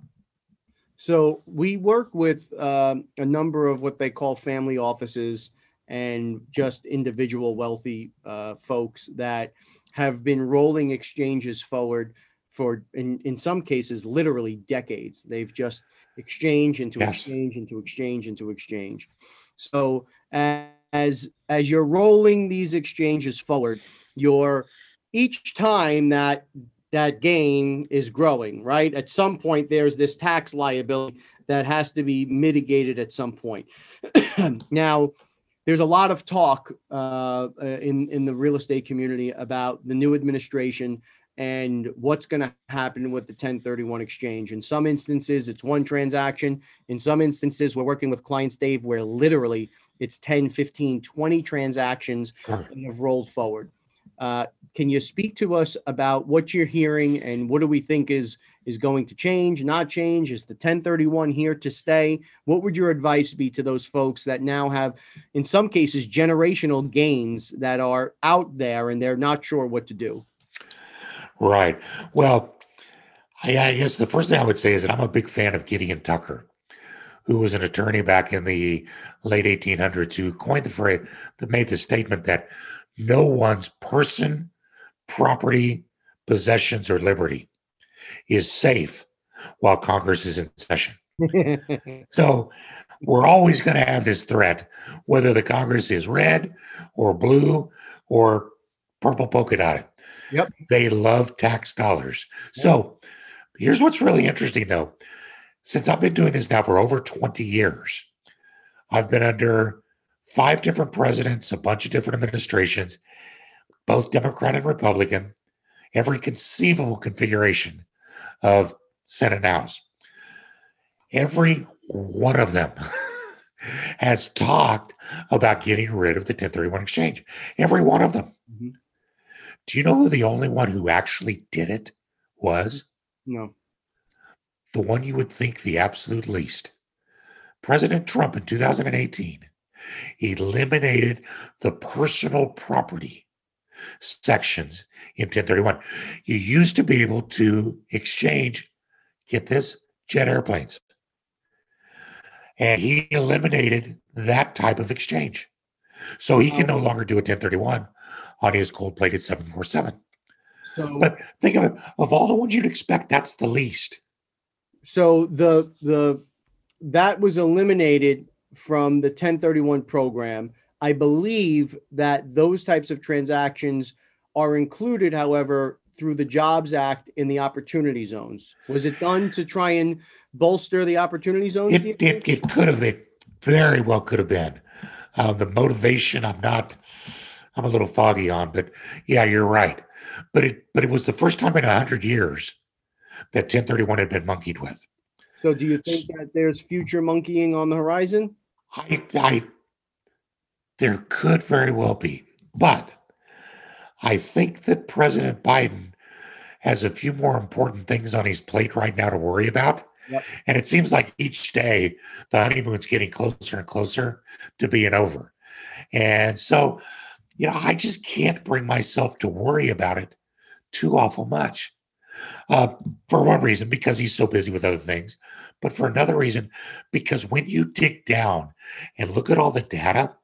So we work with um, a number of what they call family offices and just individual wealthy uh, folks that have been rolling exchanges forward for, in, in some cases, literally decades. They've just exchange into yes. exchange into exchange into exchange. So as as you're rolling these exchanges forward, you're each time that that gain is growing, right? At some point, there's this tax liability that has to be mitigated at some point. now, there's a lot of talk uh, uh, in in the real estate community about the new administration and what's going to happen with the 1031 exchange. In some instances, it's one transaction. In some instances, we're working with clients, Dave, where literally it's 10, 15, 20 transactions that have rolled forward. Uh, can you speak to us about what you're hearing and what do we think is is going to change, not change? Is the 1031 here to stay? What would your advice be to those folks that now have, in some cases, generational gains that are out there and they're not sure what to do? Right. Well, I, I guess the first thing I would say is that I'm a big fan of Gideon Tucker who was an attorney back in the late 1800s, who coined the phrase that made the statement that no one's person, property, possessions, or liberty is safe while Congress is in session. So we're always going to have this threat, whether the Congress is red or blue or purple polka dotted. Yep. They love tax dollars. So here's what's really interesting though. Since I've been doing this now for over 20 years, I've been under five different presidents, a bunch of different administrations, both Democrat and Republican, every conceivable configuration of Senate and House. Every one of them has talked about getting rid of the 1031 exchange. Every one of them. Mhm. Do you know who the only one who actually did it was? no. The one you would think the absolute least. President Trump in 2018 eliminated the personal property sections in 1031. You used to be able to exchange, get this, jet airplanes. And he eliminated that type of exchange. So he can no Oh. longer do a 1031 on his gold plated 747. So But think of it, of all the ones you'd expect, that's the least. so the the that was eliminated from the 1031 program. I believe that those types of transactions are included, however, through the Jobs Act in the opportunity zones. Was it done to try and bolster the opportunity zones? It, it, it could have, it very well could have been. Uh, the motivation, I'm not, I'm a little foggy on, but yeah, you're right. But it, but it was the first time in a hundred years that 1031 had been monkeyed with. so do you think that there's future monkeying on the horizon? I, I, there could very well be, but I think that President Biden has a few more important things on his plate right now to worry about. Yep. And it seems like each day the honeymoon's getting closer and closer to being over. And so, you know, I just can't bring myself to worry about it too awful much. Uh, for one reason, because he's so busy with other things, but for another reason, because when you dig down and look at all the data,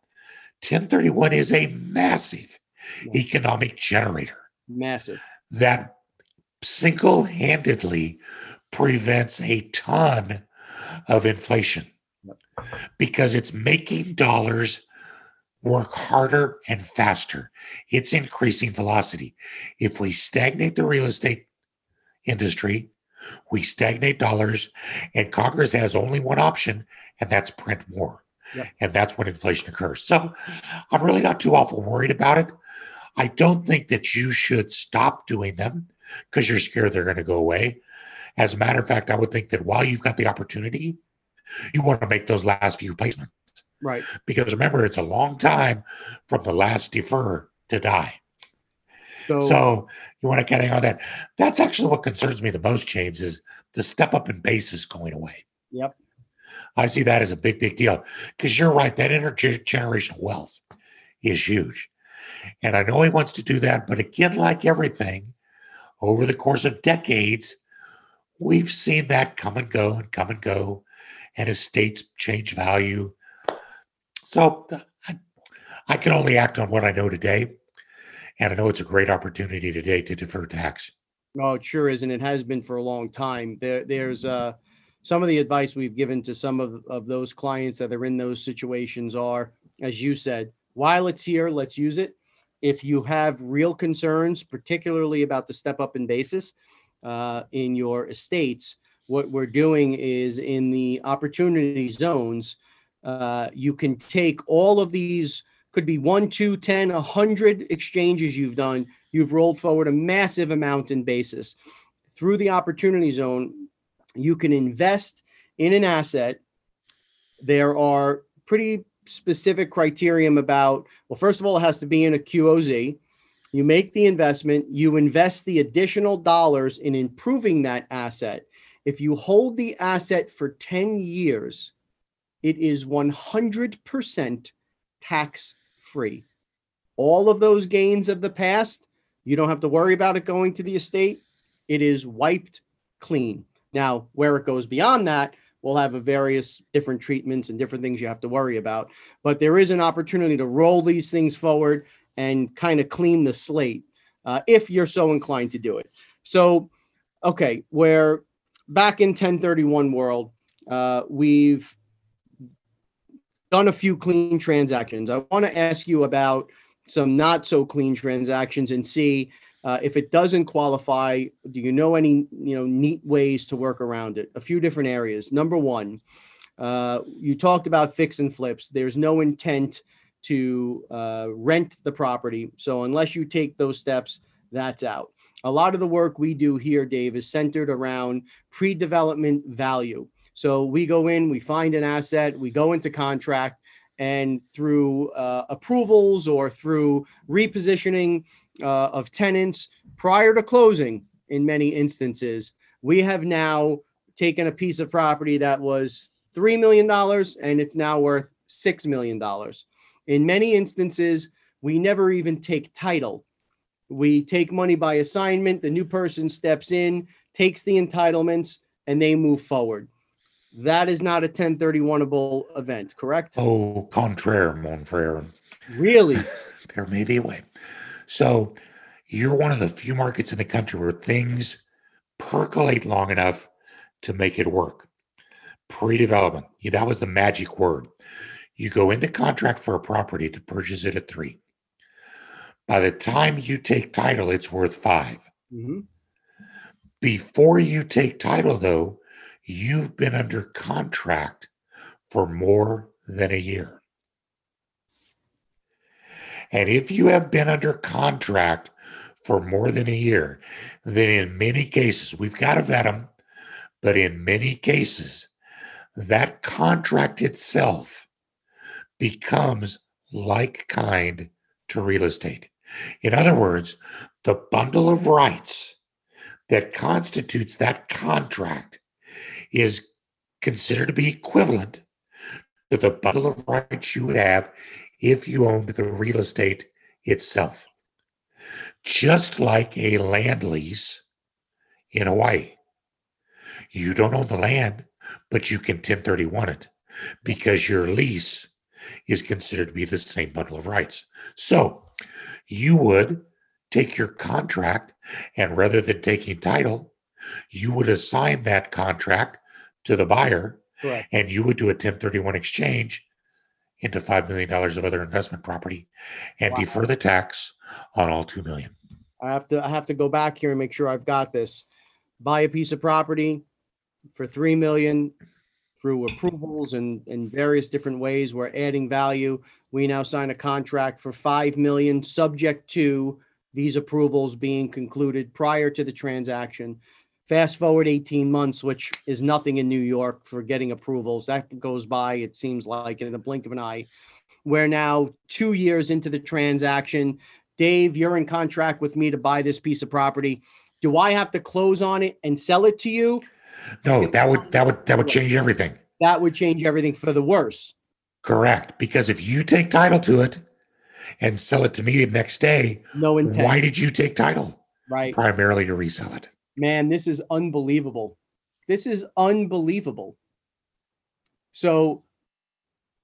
1031 is a massive Yeah. economic generator Massive. that single handedly prevents a ton of inflation because it's making dollars work harder and faster. It's increasing velocity. If we stagnate the real estate industry, we stagnate dollars, and Congress has only one option, and that's print more. Yep. And that's when inflation occurs. So I'm really not too awful worried about it. I don't think that you should stop doing them because you're scared they're going to go away. As a matter of fact, I would think that while you've got the opportunity, you want to make those last few placements Right. because remember, it's a long time from the last defer to die. So, So you want to kind of hang on that. That's actually what concerns me the most, James, is the step up in basis going away. Yep. I see that as a big, big deal because you're right. That intergenerational wealth is huge. And I know he wants to do that. But again, like everything, over the course of decades, we've seen that come and go and come and go, and estates change value. So I, I can only act on what I know today. And I know it's a great opportunity today to defer tax. No, it sure is, and it has been for a long time. There, there's uh, some of the advice we've given to some of, of those clients that are in those situations are, as you said, while it's here, let's use it. If you have real concerns, particularly about the step up in basis uh, in your estates, what we're doing is in the opportunity zones, uh, you can take all of these, could be one, two, 10, a hundred exchanges you've done you've rolled forward a massive amount in basis. Through the opportunity zone, you can invest in an asset. There are pretty specific criterion about, well, first of all, it has to be in a QOZ. You make the investment, you invest the additional dollars in improving that asset. If you hold the asset for 10 years, it is 100% tax free. All of those gains of the past, you don't have to worry about it going to the estate. It is wiped clean. Now, where it goes beyond that, we'll have a various different treatments and different things you have to worry about. But there is an opportunity to roll these things forward and kind of clean the slate uh, if you're so inclined to do it. So, okay, where back in 1031 world, uh, we've done a few clean transactions. I want to ask you about some not so clean transactions and see uh, if it doesn't qualify. Do you know any you know neat ways to work around it? A few different areas. Number one, uh, you talked about fix and flips. There's no intent to uh, rent the property, so unless you take those steps, that's out. A lot of the work we do here, Dave, is centered around pre-development value. So we go in, we find an asset, we go into contract, and through uh, approvals or through repositioning uh, of tenants prior to closing, in many instances, we have now taken a piece of property that was $3 million and it's now worth $6 million. In many instances, we never even take title. We take money by assignment. The new person steps in, takes the entitlements, and they move forward. That is not a 1031able event, correct? Oh, contraire, mon frere. Really? there may be a way. So you're one of the few markets in the country where things percolate long enough to make it work. Pre development, that was the magic word. You go into contract for a property to purchase it at three. By the time you take title, it's worth 5 Mm-hmm. Before you take title, though, you've been under contract for more than a year. And if you have been under contract for more than a year, then in many cases, we've got to vet them, but in many cases, that contract itself becomes like kind to real estate. In other words, the bundle of rights that constitutes that contract is considered to be equivalent to the bundle of rights you would have if you owned the real estate itself. Just like a land lease in Hawaii. You don't own the land, but you can 1031 it because your lease is considered to be the same bundle of rights. So you would take your contract and rather than taking title, you would assign that contract to the buyer Correct. and you would do a 1031 exchange into $5 million of other investment property and Wow. defer the tax on all 2 million. I have to I have to go back here and make sure I've got this. Buy a piece of property for three million through approvals and in various different ways. We're adding value. We now sign a contract for five million, subject to these approvals being concluded prior to the transaction. Fast forward 18 months, which is nothing in New York for getting approvals. That goes by, it seems like, in the blink of an eye. We're now two years into the transaction. Dave, you're in contract with me to buy this piece of property. Do I have to close on it and sell it to you? No, that would that would that would change everything. That would change everything for the worse. Correct. Because if you take title to it and sell it to me the next day, No intent. why did you take title? right. Primarily to resell it. Man, this is unbelievable. This is unbelievable. So,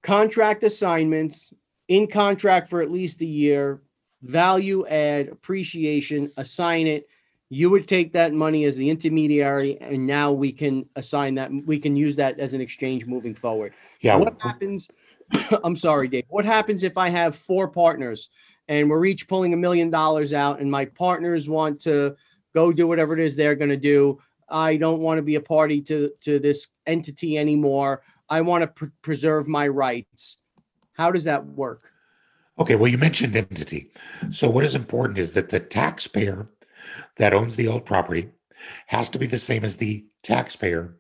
contract assignments in contract for at least a year, value add, appreciation, assign it. You would take that money as the intermediary, and now we can assign that. We can use that as an exchange moving forward. Yeah. What happens? I'm sorry, Dave. What happens if I have four partners and we're each pulling a million dollars out, and my partners want to go do whatever it is they're going to do? I don't want to be a party to to this entity anymore. I want to pr- preserve my rights. How does that work? Okay, well, you mentioned entity. So, what is important is that the taxpayer that owns the old property has to be the same as the taxpayer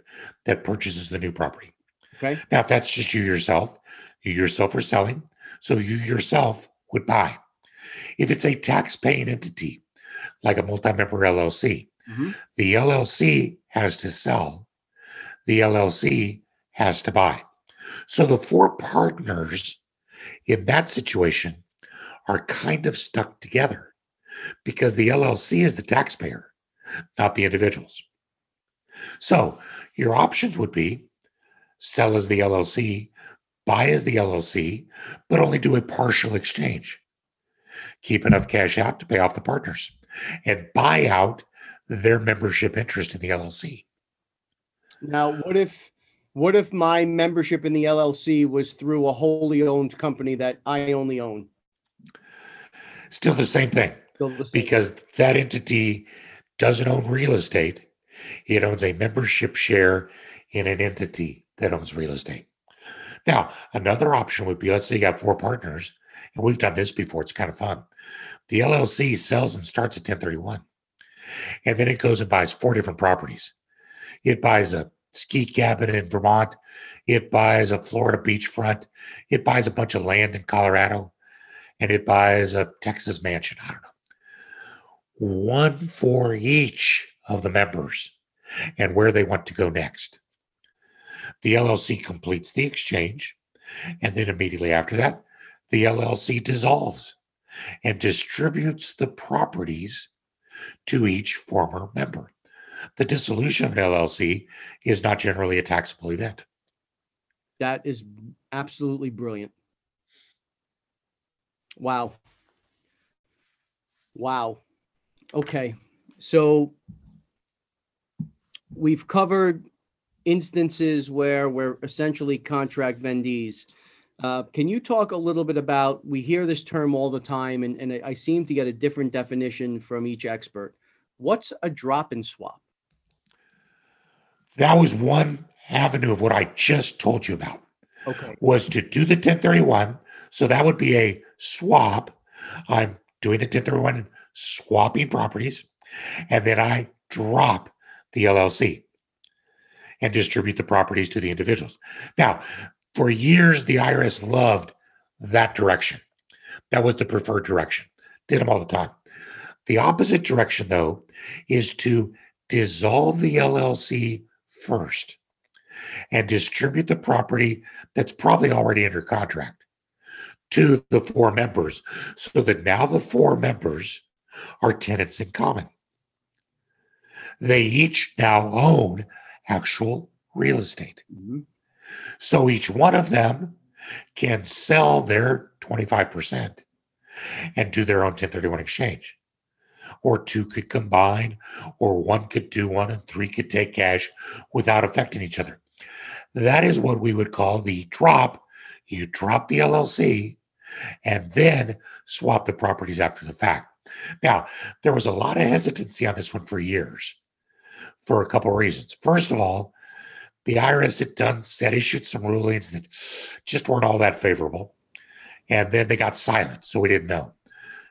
that purchases the new property. Okay. Now, if that's just you yourself, you yourself are selling, so you yourself would buy. If it's a tax paying entity, like a multi member LLC, Mhm. the LLC has to sell, the LLC has to buy. So the four partners in that situation are kind of stuck together because the LLC is the taxpayer, not the individuals. So your options would be sell as the LLC, buy as the LLC, but only do a partial exchange. Keep enough cash out to pay off the partners and buy out their membership interest in the LLC. Now, what if what if my membership in the LLC was through a wholly owned company that I only own? Still the same thing the same. because that entity doesn't own real estate. It owns a membership share in an entity that owns real estate. Now, another option would be let's say you got four partners, and we've done this before. It's kind of fun. The LLC sells and starts at 1031, and then it goes and buys four different properties. It buys a ski cabin in Vermont, it buys a Florida beachfront, it buys a bunch of land in Colorado, and it buys a Texas mansion. I don't know. One for each of the members and where they want to go next. The LLC completes the exchange, and then immediately after that, the LLC dissolves and distributes the properties to each former member. The dissolution of an LLC is not generally a taxable event. That is absolutely brilliant. Wow. Wow. Okay. So we've covered instances where we're essentially contract vendees. Uh, can you talk a little bit about, we hear this term all the time and, and I- seem to get a different definition from each expert. What's a drop and swap? That was one avenue of what I just told you about. Okay. was to do the 1031. So that would be a swap. I'm doing the 1031 swapping properties. And then I drop the LLC and distribute the properties to the individuals. Now, for years, the IRS loved that direction. That was the preferred direction. Did them all the time. The opposite direction, though, is to dissolve the LLC first and distribute the property that's probably already under contract to the four members so that now the four members are tenants in common. They each now own actual real estate. Mhm. So each one of them can sell their 25% and do their own 1031 exchange. Or two could combine, or one could do one, and three could take cash without affecting each other. That is what we would call the drop. You drop the LLC and then swap the properties after the fact. Now, there was a lot of hesitancy on this one for years for a couple of reasons. First of all, the IRS had done had issued some rulings that just weren't all that favorable. And then they got silent, so we didn't know.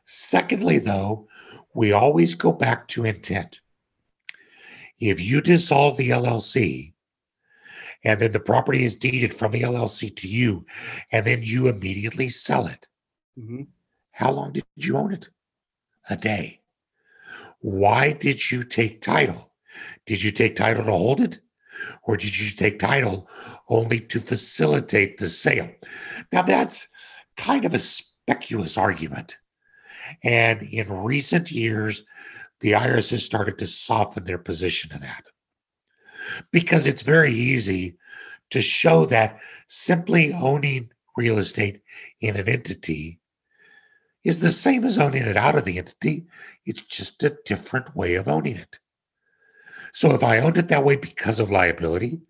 Secondly, though, we always go back to intent. If you dissolve the LLC and then the property is deeded from the LLC to you, and then you immediately sell it, Mhm. how long did you own it? A day. Why did you take title? Did you take title to hold it? Or did you take title only to facilitate the sale? Now, that's kind of a speculous argument. And in recent years, the IRS has started to soften their position to that because it's very easy to show that simply owning real estate in an entity is the same as owning it out of the entity. It's just a different way of owning it. So if I owned it that way because of liability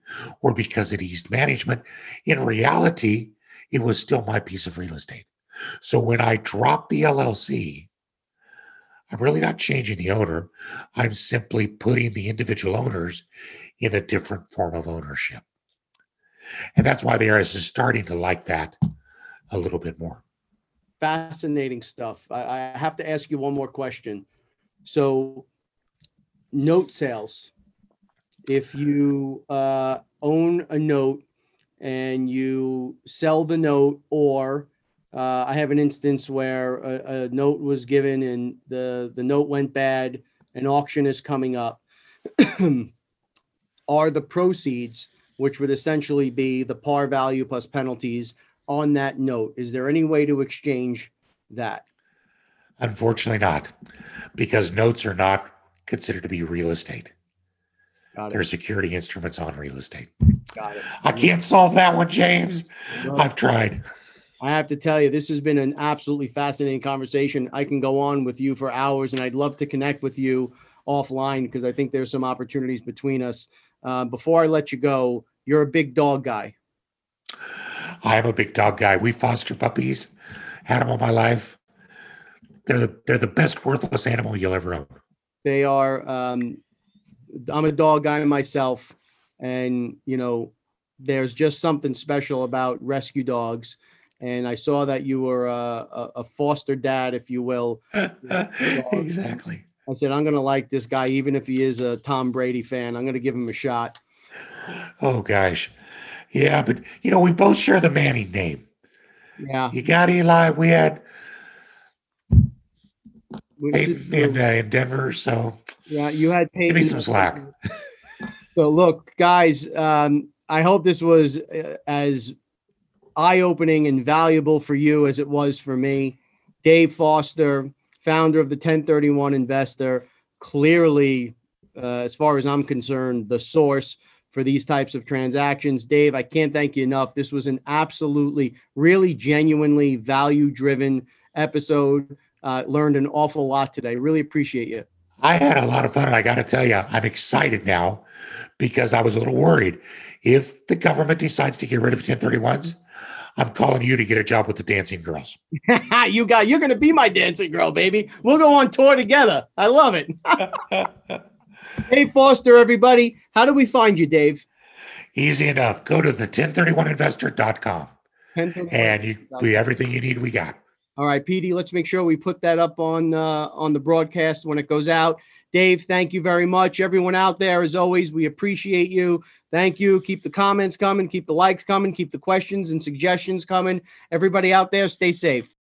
or because it eased management, in reality, it was still my piece of real estate. So when I drop the LLC, I'm really not changing the owner. I'm simply putting the individual owners in a different form of ownership. And that's why the IRS is starting to like that a little bit more. Fascinating stuff. I, have to ask you one more question. So, note sales. If you uh, own a note and you sell the note, or uh, I have an instance where a, a note was given and the the note went bad, an auction is coming up. Are the proceeds, which would essentially be the par value plus penalties, on that note? Is there any way to exchange that? Unfortunately, not, because notes are not considered to be real estate. Got They're it. security instruments on real estate. Got it. I can't solve that one, James. No, I've tried. I have to tell you, this has been an absolutely fascinating conversation. I can go on with you for hours, and I'd love to connect with you offline because I think there's some opportunities between us. uh, before I let you go, you're a big dog guy. I am a big dog guy. We foster puppies, had them all my life. They're the they're the best worthless animal you'll ever own. They are. Um, I'm a dog guy myself, and you know, there's just something special about rescue dogs. And I saw that you were a, a, a foster dad, if you will. exactly. I said, I'm going to like this guy, even if he is a Tom Brady fan. I'm going to give him a shot. Oh gosh, yeah, but you know we both share the Manning name. Yeah. You got Eli. We had Peyton in, uh, in Denver, so Yeah, you had Peyton. give me some slack. So look, guys, um, I hope this was uh, as eye-opening and valuable for you as it was for me. Dave Foster, founder of the 1031 Investor, clearly, uh, as far as I'm concerned, the source for these types of transactions. Dave, I can't thank you enough. This was an absolutely, really genuinely value-driven episode. Uh, learned an awful lot today. Really appreciate you. I had a lot of fun, and I got to tell you, I'm excited now because I was a little worried. If the government decides to get rid of 1031s, I'm calling you to get a job with the dancing girls. you got you're gonna be my dancing girl, baby. We'll go on tour together. I love it. Dave Foster, everybody. How do we find you, Dave? Easy enough. Go to the 1031investor.com and you we everything you need we got. All right, PD, let's make sure we put that up on uh, on the broadcast when it goes out. Dave, thank you very much. Everyone out there, as always, we appreciate you. Thank you. Keep the comments coming, keep the likes coming, keep the questions and suggestions coming. Everybody out there, stay safe.